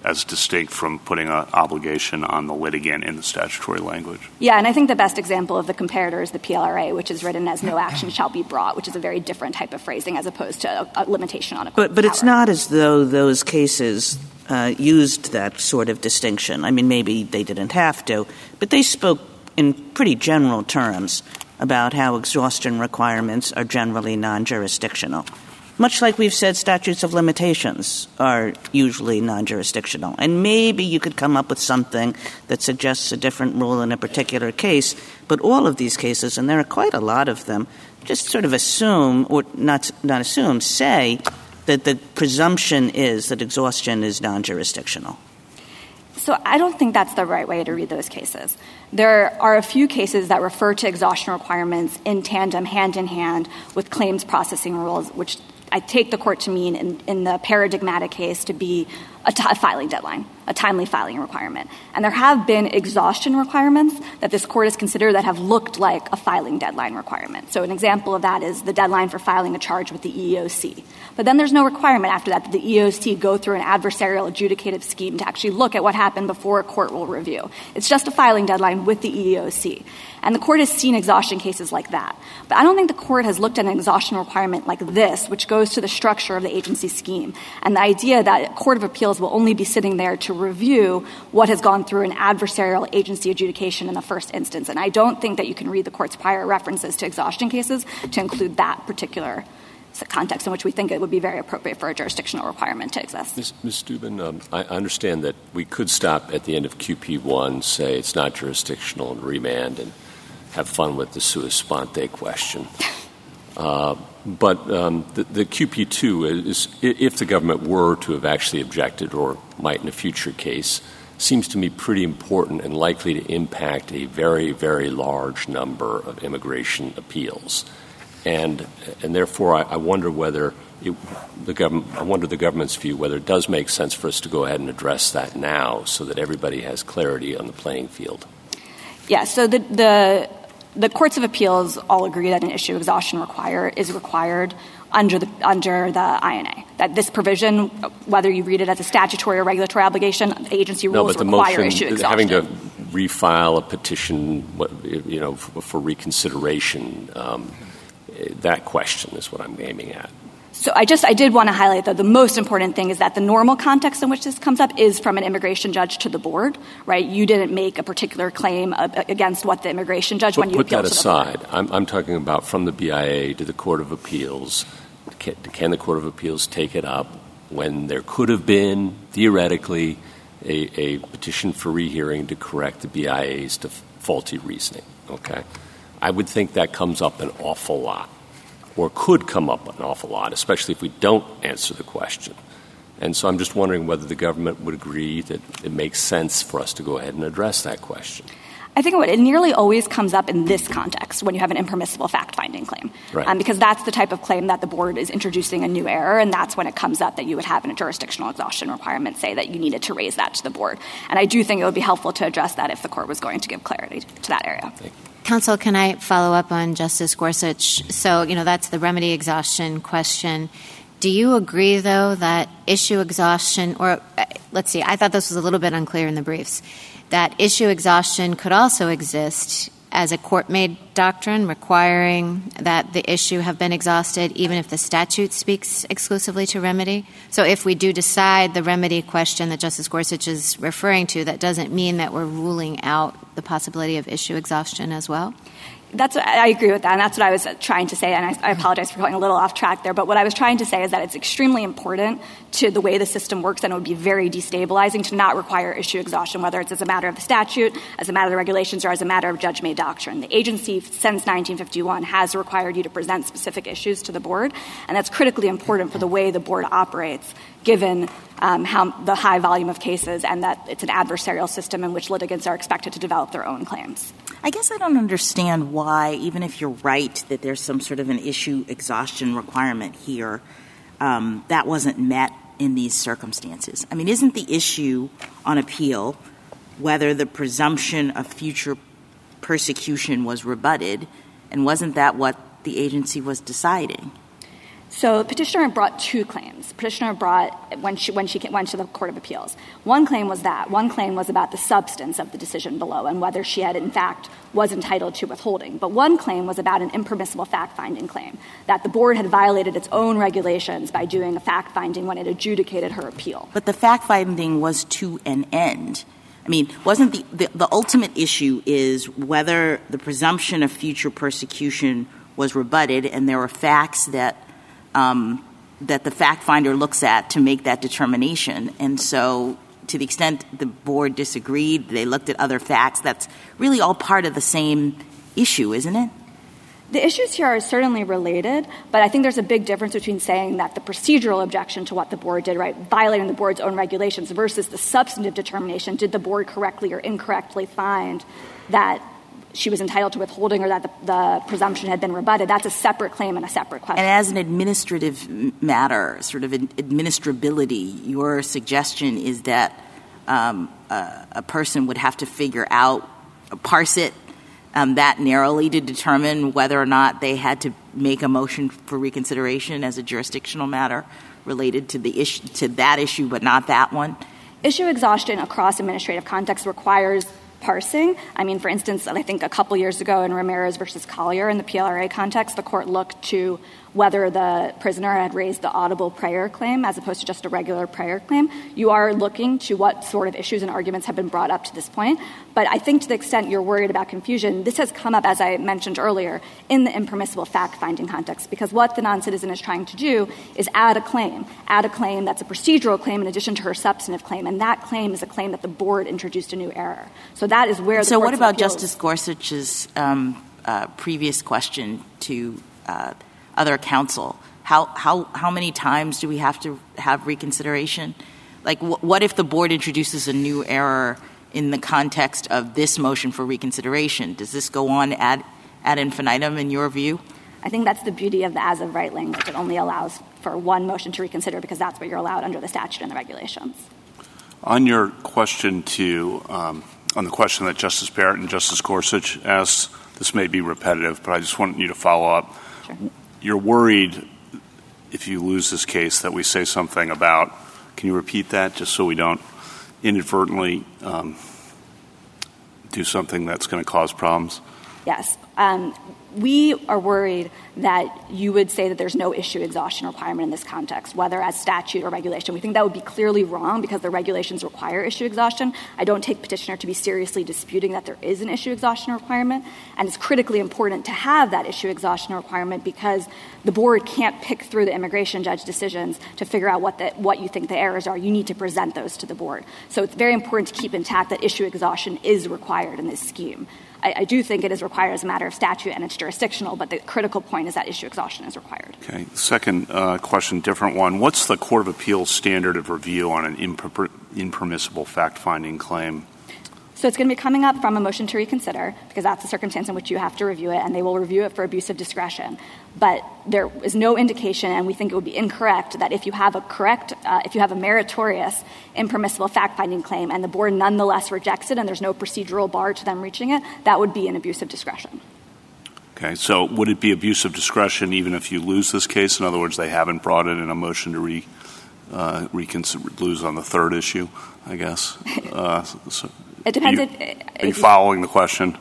as distinct from putting an obligation on the litigant in the statutory language? Yeah, and I think the best example of the comparator is the PLRA, which is written as no action shall be brought, which is a very different type of phrasing as opposed to a limitation on a court's But it's not as though those cases uh, used that sort of distinction. I mean, maybe they didn't have to, but they spoke in pretty general terms about how exhaustion requirements are generally non-jurisdictional, much like we've said statutes of limitations are usually non-jurisdictional. And maybe you could come up with something that suggests a different rule in a particular case, but all of these cases, and there are quite a lot of them, just sort of assume, or not, not assume, say that the presumption is that exhaustion is non-jurisdictional. So I don't think that's the right way to read those cases. There are a few cases that refer to exhaustion requirements in tandem, hand-in-hand, with claims processing rules, which I take the court to mean in the paradigmatic case to be a filing deadline, a timely filing requirement. And there have been exhaustion requirements that this court has considered that have looked like a filing deadline requirement. So an example of that is the deadline for filing a charge with the EEOC. But then there's no requirement after that that the EEOC go through an adversarial adjudicative scheme to actually look at what happened before a court will review. It's just a filing deadline with the EEOC. And the court has seen exhaustion cases like that. But I don't think the court has looked at an exhaustion requirement like this, which goes to the structure of the agency scheme. And the idea that a court of appeals will only be sitting there to review what has gone through an adversarial agency adjudication in the first instance. And I don't think that you can read the court's prior references to exhaustion cases to include that particular context in which we think it would be very appropriate for a jurisdictional requirement to exist. Ms. Steuben, um, I understand that we could stop at the end of QP1, say it's not jurisdictional, and remand and have fun with the sua sponte question. Uh, But um, the QP2 is, if the government were to have actually objected or might in a future case, seems to me pretty important and likely to impact a very, very large number of immigration appeals. And therefore, I wonder whether the government's view, whether it does make sense for us to go ahead and address that now so that everybody has clarity on the playing field. Yes. So the courts of appeals all agree that an issue of exhaustion is required under the under the INA. That this provision, whether you read it as a statutory or regulatory obligation, agency rules require issue exhaustion. Having to refile a petition you know, for reconsideration, um, that question is what I'm aiming at. So I just I did want to highlight that the most important thing is that the normal context in which this comes up is from an immigration judge to the board. Right? You didn't make a particular claim against what the immigration judge when you appealed to the board. Put that aside. I'm talking about from the BIA to the court of appeals. Can the court of appeals take it up when there could have been, theoretically, a petition for rehearing to correct the BIA's faulty reasoning? Okay, I would think that comes up an awful lot, or could come up an awful lot, especially if we don't answer the question. And so I'm just wondering whether the government would agree that it makes sense for us to go ahead and address that question. I think it nearly always comes up in this context when you have an impermissible fact-finding claim. Um, because that's the type of claim that the board is introducing a new error, and that's when it comes up that you would have a jurisdictional exhaustion requirement say that you needed to raise that to the board. And I do think it would be helpful to address that if the court was going to give clarity to that area. Counsel, can I follow up on Justice Gorsuch? So, you know, that's the remedy exhaustion question. Do you agree, though, that issue exhaustion, or uh, let's see, I thought this was a little bit unclear in the briefs, that issue exhaustion could also exist as a court-made doctrine requiring that the issue have been exhausted even if the statute speaks exclusively to remedy? So if we do decide the remedy question that Justice Gorsuch is referring to, that doesn't mean that we're ruling out the possibility of issue exhaustion as well? I agree with that, and that's what I was trying to say, and I apologize for going a little off track there. But what I was trying to say is that it's extremely important to the way the system works, and it would be very destabilizing to not require issue exhaustion, whether it's as a matter of the statute, as a matter of the regulations, or as a matter of judge-made doctrine. The agency, since 1951, has required you to present specific issues to the board, and that's critically important for the way the board operates, given um, how the high volume of cases and that it's an adversarial system in which litigants are expected to develop their own claims. I guess I don't understand why, even if you're right that there's some sort of an issue exhaustion requirement here, um, that wasn't met in these circumstances. I mean, isn't the issue on appeal whether the presumption of future persecution was rebutted, and wasn't that what the agency was deciding? So petitioner brought two claims. Petitioner brought when she when she went to the Court of Appeals. One claim was that. One claim was about the substance of the decision below and whether she had in fact was entitled to withholding. But one claim was about an impermissible fact-finding claim that the board had violated its own regulations by doing a fact-finding when it adjudicated her appeal. But the fact-finding was to an end. I mean, wasn't the, the, the ultimate issue is whether the presumption of future persecution was rebutted and there were facts that Um, that the fact finder looks at to make that determination. And so, to the extent the board disagreed, they looked at other facts. That's really all part of the same issue, isn't it? The issues here are certainly related, but I think there's a big difference between saying that the procedural objection to what the board did, right, violating the board's own regulations, versus the substantive determination did the board correctly or incorrectly find that she was entitled to withholding or that the, the, presumption had been rebutted. That's a separate claim and a separate question. And as an administrative matter, sort of administrability, your suggestion is that um, a, a, person would have to figure out, parse it um, that narrowly to determine whether or not they had to make a motion for reconsideration as a jurisdictional matter related to the issue to that issue, but not that one. Issue exhaustion across administrative contexts requires parsing. I mean, for instance, I think a couple years ago in Ramirez versus Collier in the PLRA context, the court looked to whether the prisoner had raised the audible prayer claim as opposed to just a regular prayer claim. You are looking to what sort of issues and arguments have been brought up to this point. But I think to the extent you're worried about confusion, this has come up, as I mentioned earlier, in the impermissible fact-finding context, because what the non-citizen is trying to do is add a claim, add a claim that's a procedural claim in addition to her substantive claim, and that claim is a claim that the board introduced a new error. So that is where So what about Justice Gorsuch's um, uh, previous question to uh, other counsel? How, how, how many times do we have to have reconsideration? Like, wh- what if the board introduces a new error in the context of this motion for reconsideration? Does this go on ad, ad infinitum in your view? I think that's the beauty of the as of right language. It only allows for one motion to reconsider because that's what you're allowed under the statute and the regulations. On your question to, um, on the question that Justice Barrett and Justice Gorsuch asked, this may be repetitive, but I just want you to follow up. Sure you're worried if you lose this case that we say something about can you repeat that just so we don't inadvertently um, do something that's going to cause problems yes um, we are worried that you would say that there's no issue exhaustion requirement in this context, whether as statute or regulation. We think that would be clearly wrong because the regulations require issue exhaustion. I don't take petitioner to be seriously disputing that there is an issue exhaustion requirement, and it's critically important to have that issue exhaustion requirement because the board can't pick through the immigration judge decisions to figure out what, you think the errors are. You need to present those to the board. So it's very important to keep intact that issue exhaustion is required in this scheme. I, I, do think it is required as a matter of statute and it's jurisdictional, but the critical point is that issue exhaustion is required. Okay. Second uh, question, different one. What's the Court of Appeals standard of review on an imper- impermissible fact finding claim? So it's going to be coming up from a motion to reconsider because that's the circumstance in which you have to review it, and they will review it for abuse of discretion. But there is no indication, and we think it would be incorrect, that if you have a correct, uh, if you have a meritorious impermissible fact-finding claim and the board nonetheless rejects it and there's no procedural bar to them reaching it, that would be an abuse of discretion. Okay, so would it be abuse of discretion even if you lose this case? In other words, they haven't brought it in a motion to re, uh, reconsider, lose on the third issue, I guess. [laughs] Uh, so it depends. You, if, are you following the question?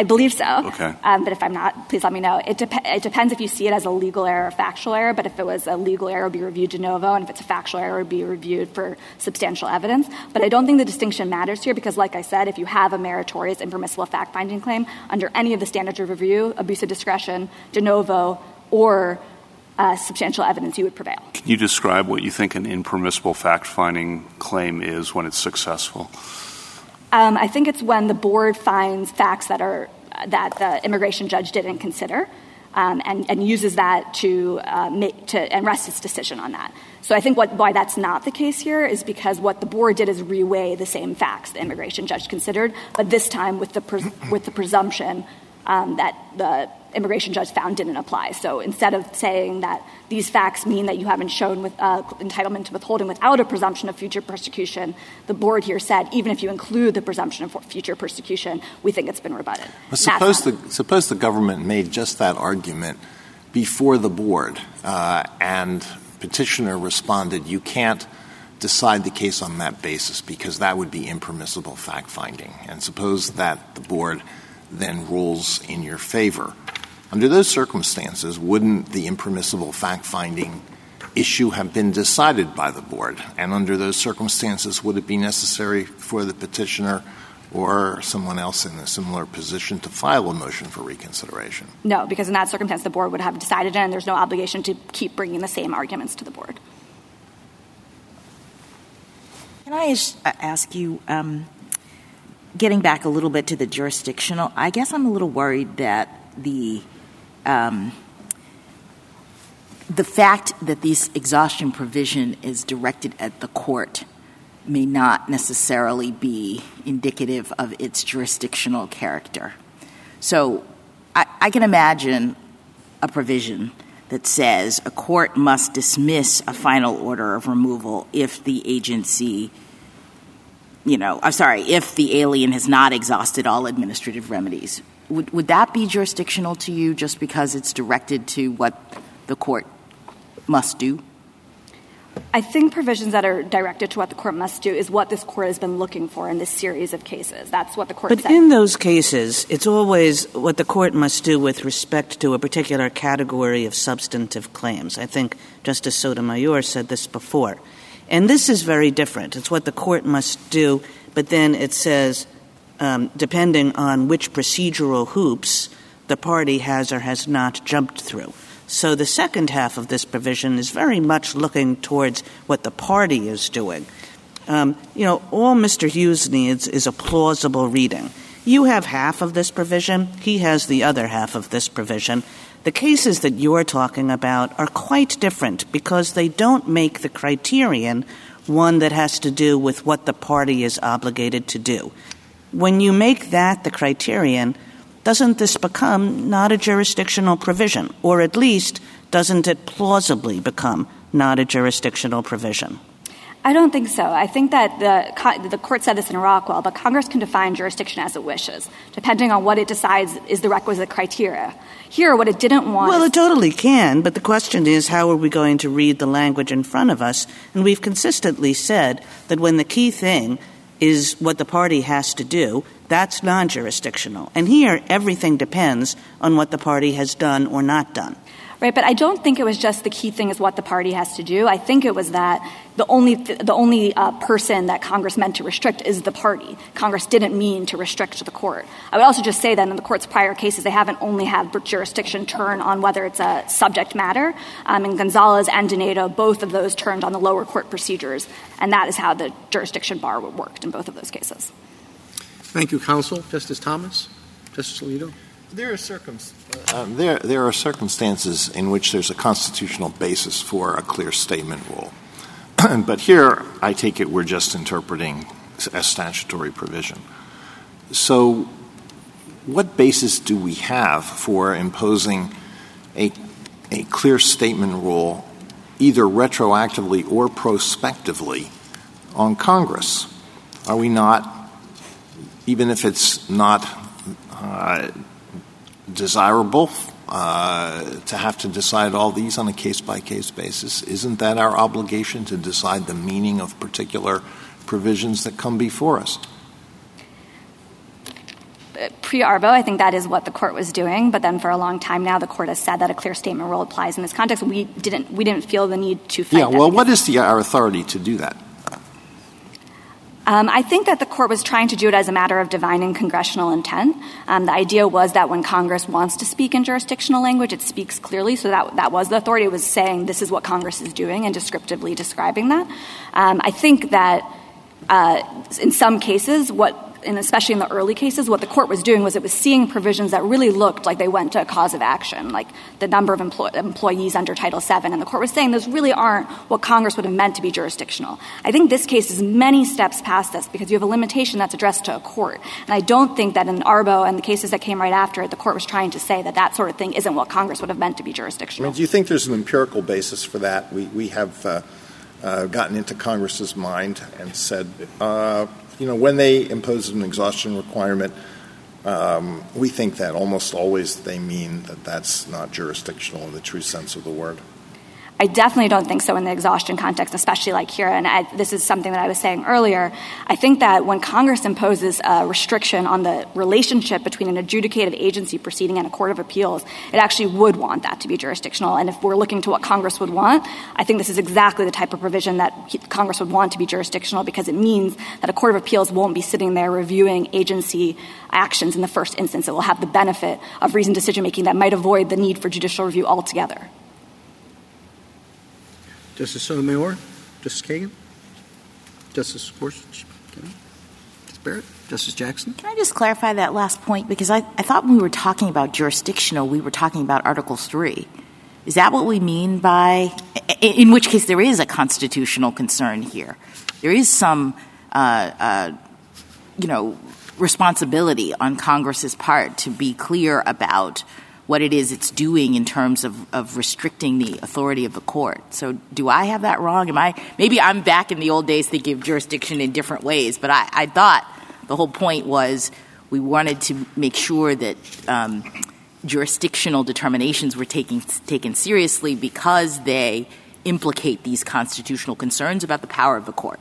I believe so. Okay. Um, but if I'm not, please let me know. It, de- it, depends if you see it as a legal error or factual error. But if it was a legal error, it would be reviewed de novo. And if it's a factual error, it would be reviewed for substantial evidence. But I don't think the distinction matters here because, like I said, if you have a meritorious impermissible fact finding claim under any of the standards of review, abuse of discretion, de novo, or uh, substantial evidence, you would prevail. Can you describe what you think an impermissible fact finding claim is when it's successful? Um, I think it's when the board finds facts that are that the immigration judge didn't consider. um, and, uses that to, uh, make, to and rest its decision on that. So I think what, why that's not the case here is because what the board did is reweigh the same facts the immigration judge considered, but this time with the, with the presumption um, that the immigration judge found didn't apply. So instead of saying that these facts mean that you haven't shown with, uh, entitlement to withholding without a presumption of future persecution, the board here said even if you include the presumption of future persecution, we think it's been rebutted. Well, suppose, the, suppose the government made just that argument before the board uh, and petitioner responded, you can't decide the case on that basis because that would be impermissible fact finding. And suppose that the board then rules in your favor. Under those circumstances, wouldn't the impermissible fact finding issue have been decided by the board? And under those circumstances, would it be necessary for the petitioner or someone else in a similar position to file a motion for reconsideration? No, because in that circumstance, the board would have decided it, and there's no obligation to keep bringing the same arguments to the board. Can I ask you, um, getting back a little bit to the jurisdictional, I guess I'm a little worried that the um, the fact that this exhaustion provision is directed at the court may not necessarily be indicative of its jurisdictional character. So I, I can imagine a provision that says a court must dismiss a final order of removal if the agency you know, I'm sorry, if the alien has not exhausted all administrative remedies. Would, would that be jurisdictional to you just because it's directed to what the court must do? I think provisions that are directed to what the court must do is what this court has been looking for in this series of cases. That's what the court but said. in those cases, it's always what the court must do with respect to a particular category of substantive claims. I think Justice Sotomayor said this before. And this is very different. It's what the court must do, but then it says, um, depending on which procedural hoops the party has or has not jumped through. So the second half of this provision is very much looking towards what the party is doing. Um, you know, all Mr. Hughes needs is a plausible reading. You have half of this provision, he has the other half of this provision. The cases that you're talking about are quite different because they don't make the criterion one that has to do with what the party is obligated to do. When you make that the criterion, doesn't this become not a jurisdictional provision? Or at least, doesn't it plausibly become not a jurisdictional provision? I don't think so. I think that the, the court said this in Rockwell, but Congress can define jurisdiction as it wishes, depending on what it decides is the requisite criteria. Here, what it didn't want. Well, it totally can, but the question is how are we going to read the language in front of us? And we've consistently said that when the key thing is what the party has to do, that's non jurisdictional. And here, everything depends on what the party has done or not done right? But I don't think it was just the key thing is what the party has to do. I think it was that the only th- the only uh, person that Congress meant to restrict is the party. Congress didn't mean to restrict the court. I would also just say that in the court's prior cases, they haven't only had jurisdiction turn on whether it's a subject matter. Um, in Gonzalez and Donato, both of those turned on the lower court procedures, and that is how the jurisdiction bar worked in both of those cases. Thank you, counsel. Justice Thomas, Justice Alito. There are, circum- uh, there, there are circumstances in which there's a constitutional basis for a clear statement rule. [clears throat] but here, I take it we're just interpreting a statutory provision. So, what basis do we have for imposing a, a clear statement rule, either retroactively or prospectively, on Congress? Are we not, even if it's not uh, desirable uh, to have to decide all these on a case by case basis? Isn't that our obligation to decide the meaning of particular provisions that come before us? Pre Arbaugh, I think that is what the court was doing. But then for a long time now, the court has said that a clear statement rule applies in this context. We didn't, we didn't feel the need to Yeah, well, what is the, our authority to do that? Um, I think that the court was trying to do it as a matter of divining congressional intent. Um, the idea was that when Congress wants to speak in jurisdictional language, it speaks clearly. So that, that was the authority. It was saying this is what Congress is doing and descriptively describing that. Um, I think that uh, in some cases, what and especially in the early cases, what the court was doing was it was seeing provisions that really looked like they went to a cause of action, like the number of employ- employees under Title VII. And the court was saying those really aren't what Congress would have meant to be jurisdictional. I think this case is many steps past this because you have a limitation that's addressed to a court. And I don't think that in Arbaugh and the cases that came right after it, the court was trying to say that that sort of thing isn't what Congress would have meant to be jurisdictional. I mean, do you think there's an empirical basis for that? We, we have uh, uh, gotten into Congress's mind and said, uh, you know, when they impose an exhaustion requirement, um, we think that almost always they mean that that's not jurisdictional in the true sense of the word. I definitely don't think so in the exhaustion context, especially like here. And I, this is something that I was saying earlier. I think that when Congress imposes a restriction on the relationship between an adjudicative agency proceeding and a court of appeals, it actually would want that to be jurisdictional. And if we're looking to what Congress would want, I think this is exactly the type of provision that Congress would want to be jurisdictional because it means that a court of appeals won't be sitting there reviewing agency actions in the first instance. It will have the benefit of reasoned decision making that might avoid the need for judicial review altogether. Justice Sotomayor? Justice Kagan? Justice Gorsuch? Justice Barrett? Justice Jackson? Can I just clarify that last point? Because I, I thought when we were talking about jurisdictional, we were talking about Article 3. Is that what we mean by, in which case there is a constitutional concern here? There is some, uh, uh, you know, responsibility on Congress's part to be clear about what it is it's doing in terms of, of restricting the authority of the court. So do I have that wrong? Am I maybe I'm back in the old days thinking of jurisdiction in different ways, but I, I thought the whole point was we wanted to make sure that um, jurisdictional determinations were taken taken seriously because they implicate these constitutional concerns about the power of the court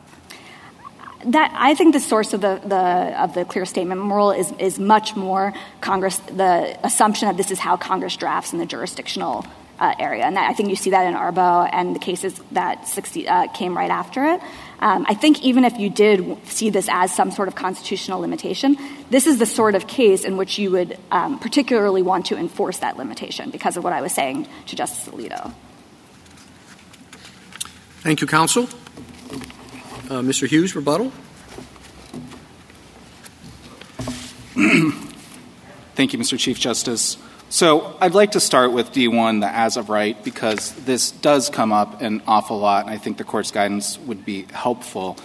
that I think the source of the, the of the clear statement rule is is much more Congress the assumption that this is how Congress drafts in the jurisdictional uh, area, and that, I think you see that in Arbaugh and the cases that uh, came right after it. Um, I think even if you did see this as some sort of constitutional limitation, this is the sort of case in which you would um, particularly want to enforce that limitation because of what I was saying to Justice Alito. Thank you, counsel. Uh, Mr. Hughes, rebuttal. [clears throat] Thank you, Mr. Chief Justice. So I'd like to start with D1, the as of right, because this does come up an awful lot, and I think the court's guidance would be helpful.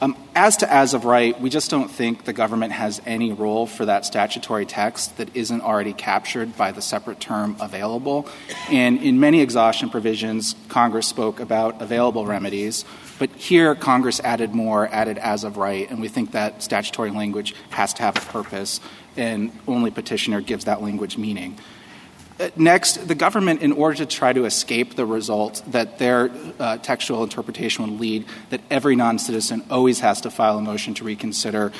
Um, as to as of right, we just don't think the government has any role for that statutory text that isn't already captured by the separate term available. And in many exhaustion provisions, Congress spoke about available remedies. But here, Congress added more, added as of right, and we think that statutory language has to have a purpose, and only petitioner gives that language meaning. Uh, next, the government, in order to try to escape the result that their uh, textual interpretation would lead, that every non-citizen always has to file a motion to reconsider.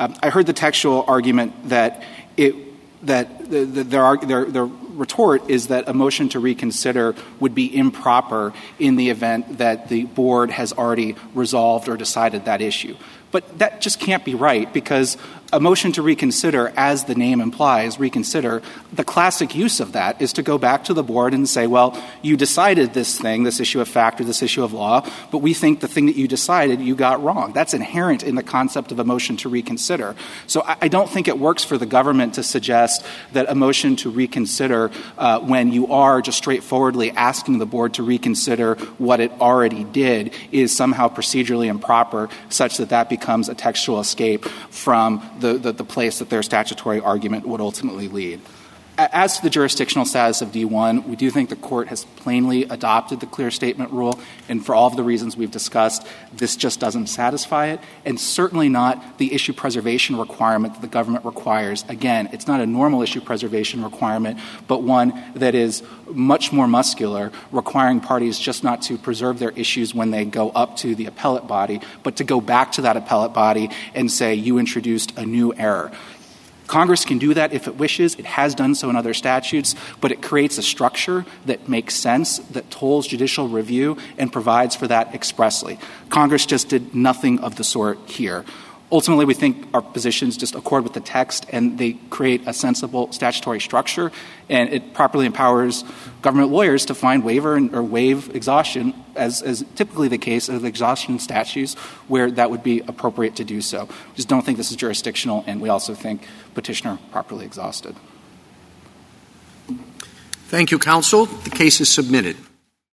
Um, I heard the textual argument that it that the, the, their, their, their retort is that a motion to reconsider would be improper in the event that the board has already resolved or decided that issue. But that just can't be right because a motion to reconsider, as the name implies, reconsider, the classic use of that is to go back to the board and say, well, you decided this thing, this issue of fact or this issue of law, but we think the thing that you decided you got wrong. That's inherent in the concept of a motion to reconsider. So I, don't think it works for the government to suggest that a motion to reconsider uh, when you are just straightforwardly asking the board to reconsider what it already did is somehow procedurally improper such that that becomes a textual escape from the, place that their statutory argument would ultimately lead. As to the jurisdictional status of D1, we do think the court has plainly adopted the clear statement rule, and for all of the reasons we've discussed, this just doesn't satisfy it, and certainly not the issue preservation requirement that the government requires. Again, it's not a normal issue preservation requirement, but one that is much more muscular, requiring parties just not to preserve their issues when they go up to the appellate body, but to go back to that appellate body and say, you introduced a new error. Congress can do that if it wishes. It has done so in other statutes, but it creates a structure that makes sense, that tolls judicial review, and provides for that expressly. Congress just did nothing of the sort here. Ultimately, we think our positions just accord with the text and they create a sensible statutory structure, and it properly empowers government lawyers to find waiver or waive exhaustion, as is typically the case of exhaustion statutes, where that would be appropriate to do so. We just don't think this is jurisdictional, and we also think petitioner properly exhausted. Thank you, counsel. The case is submitted.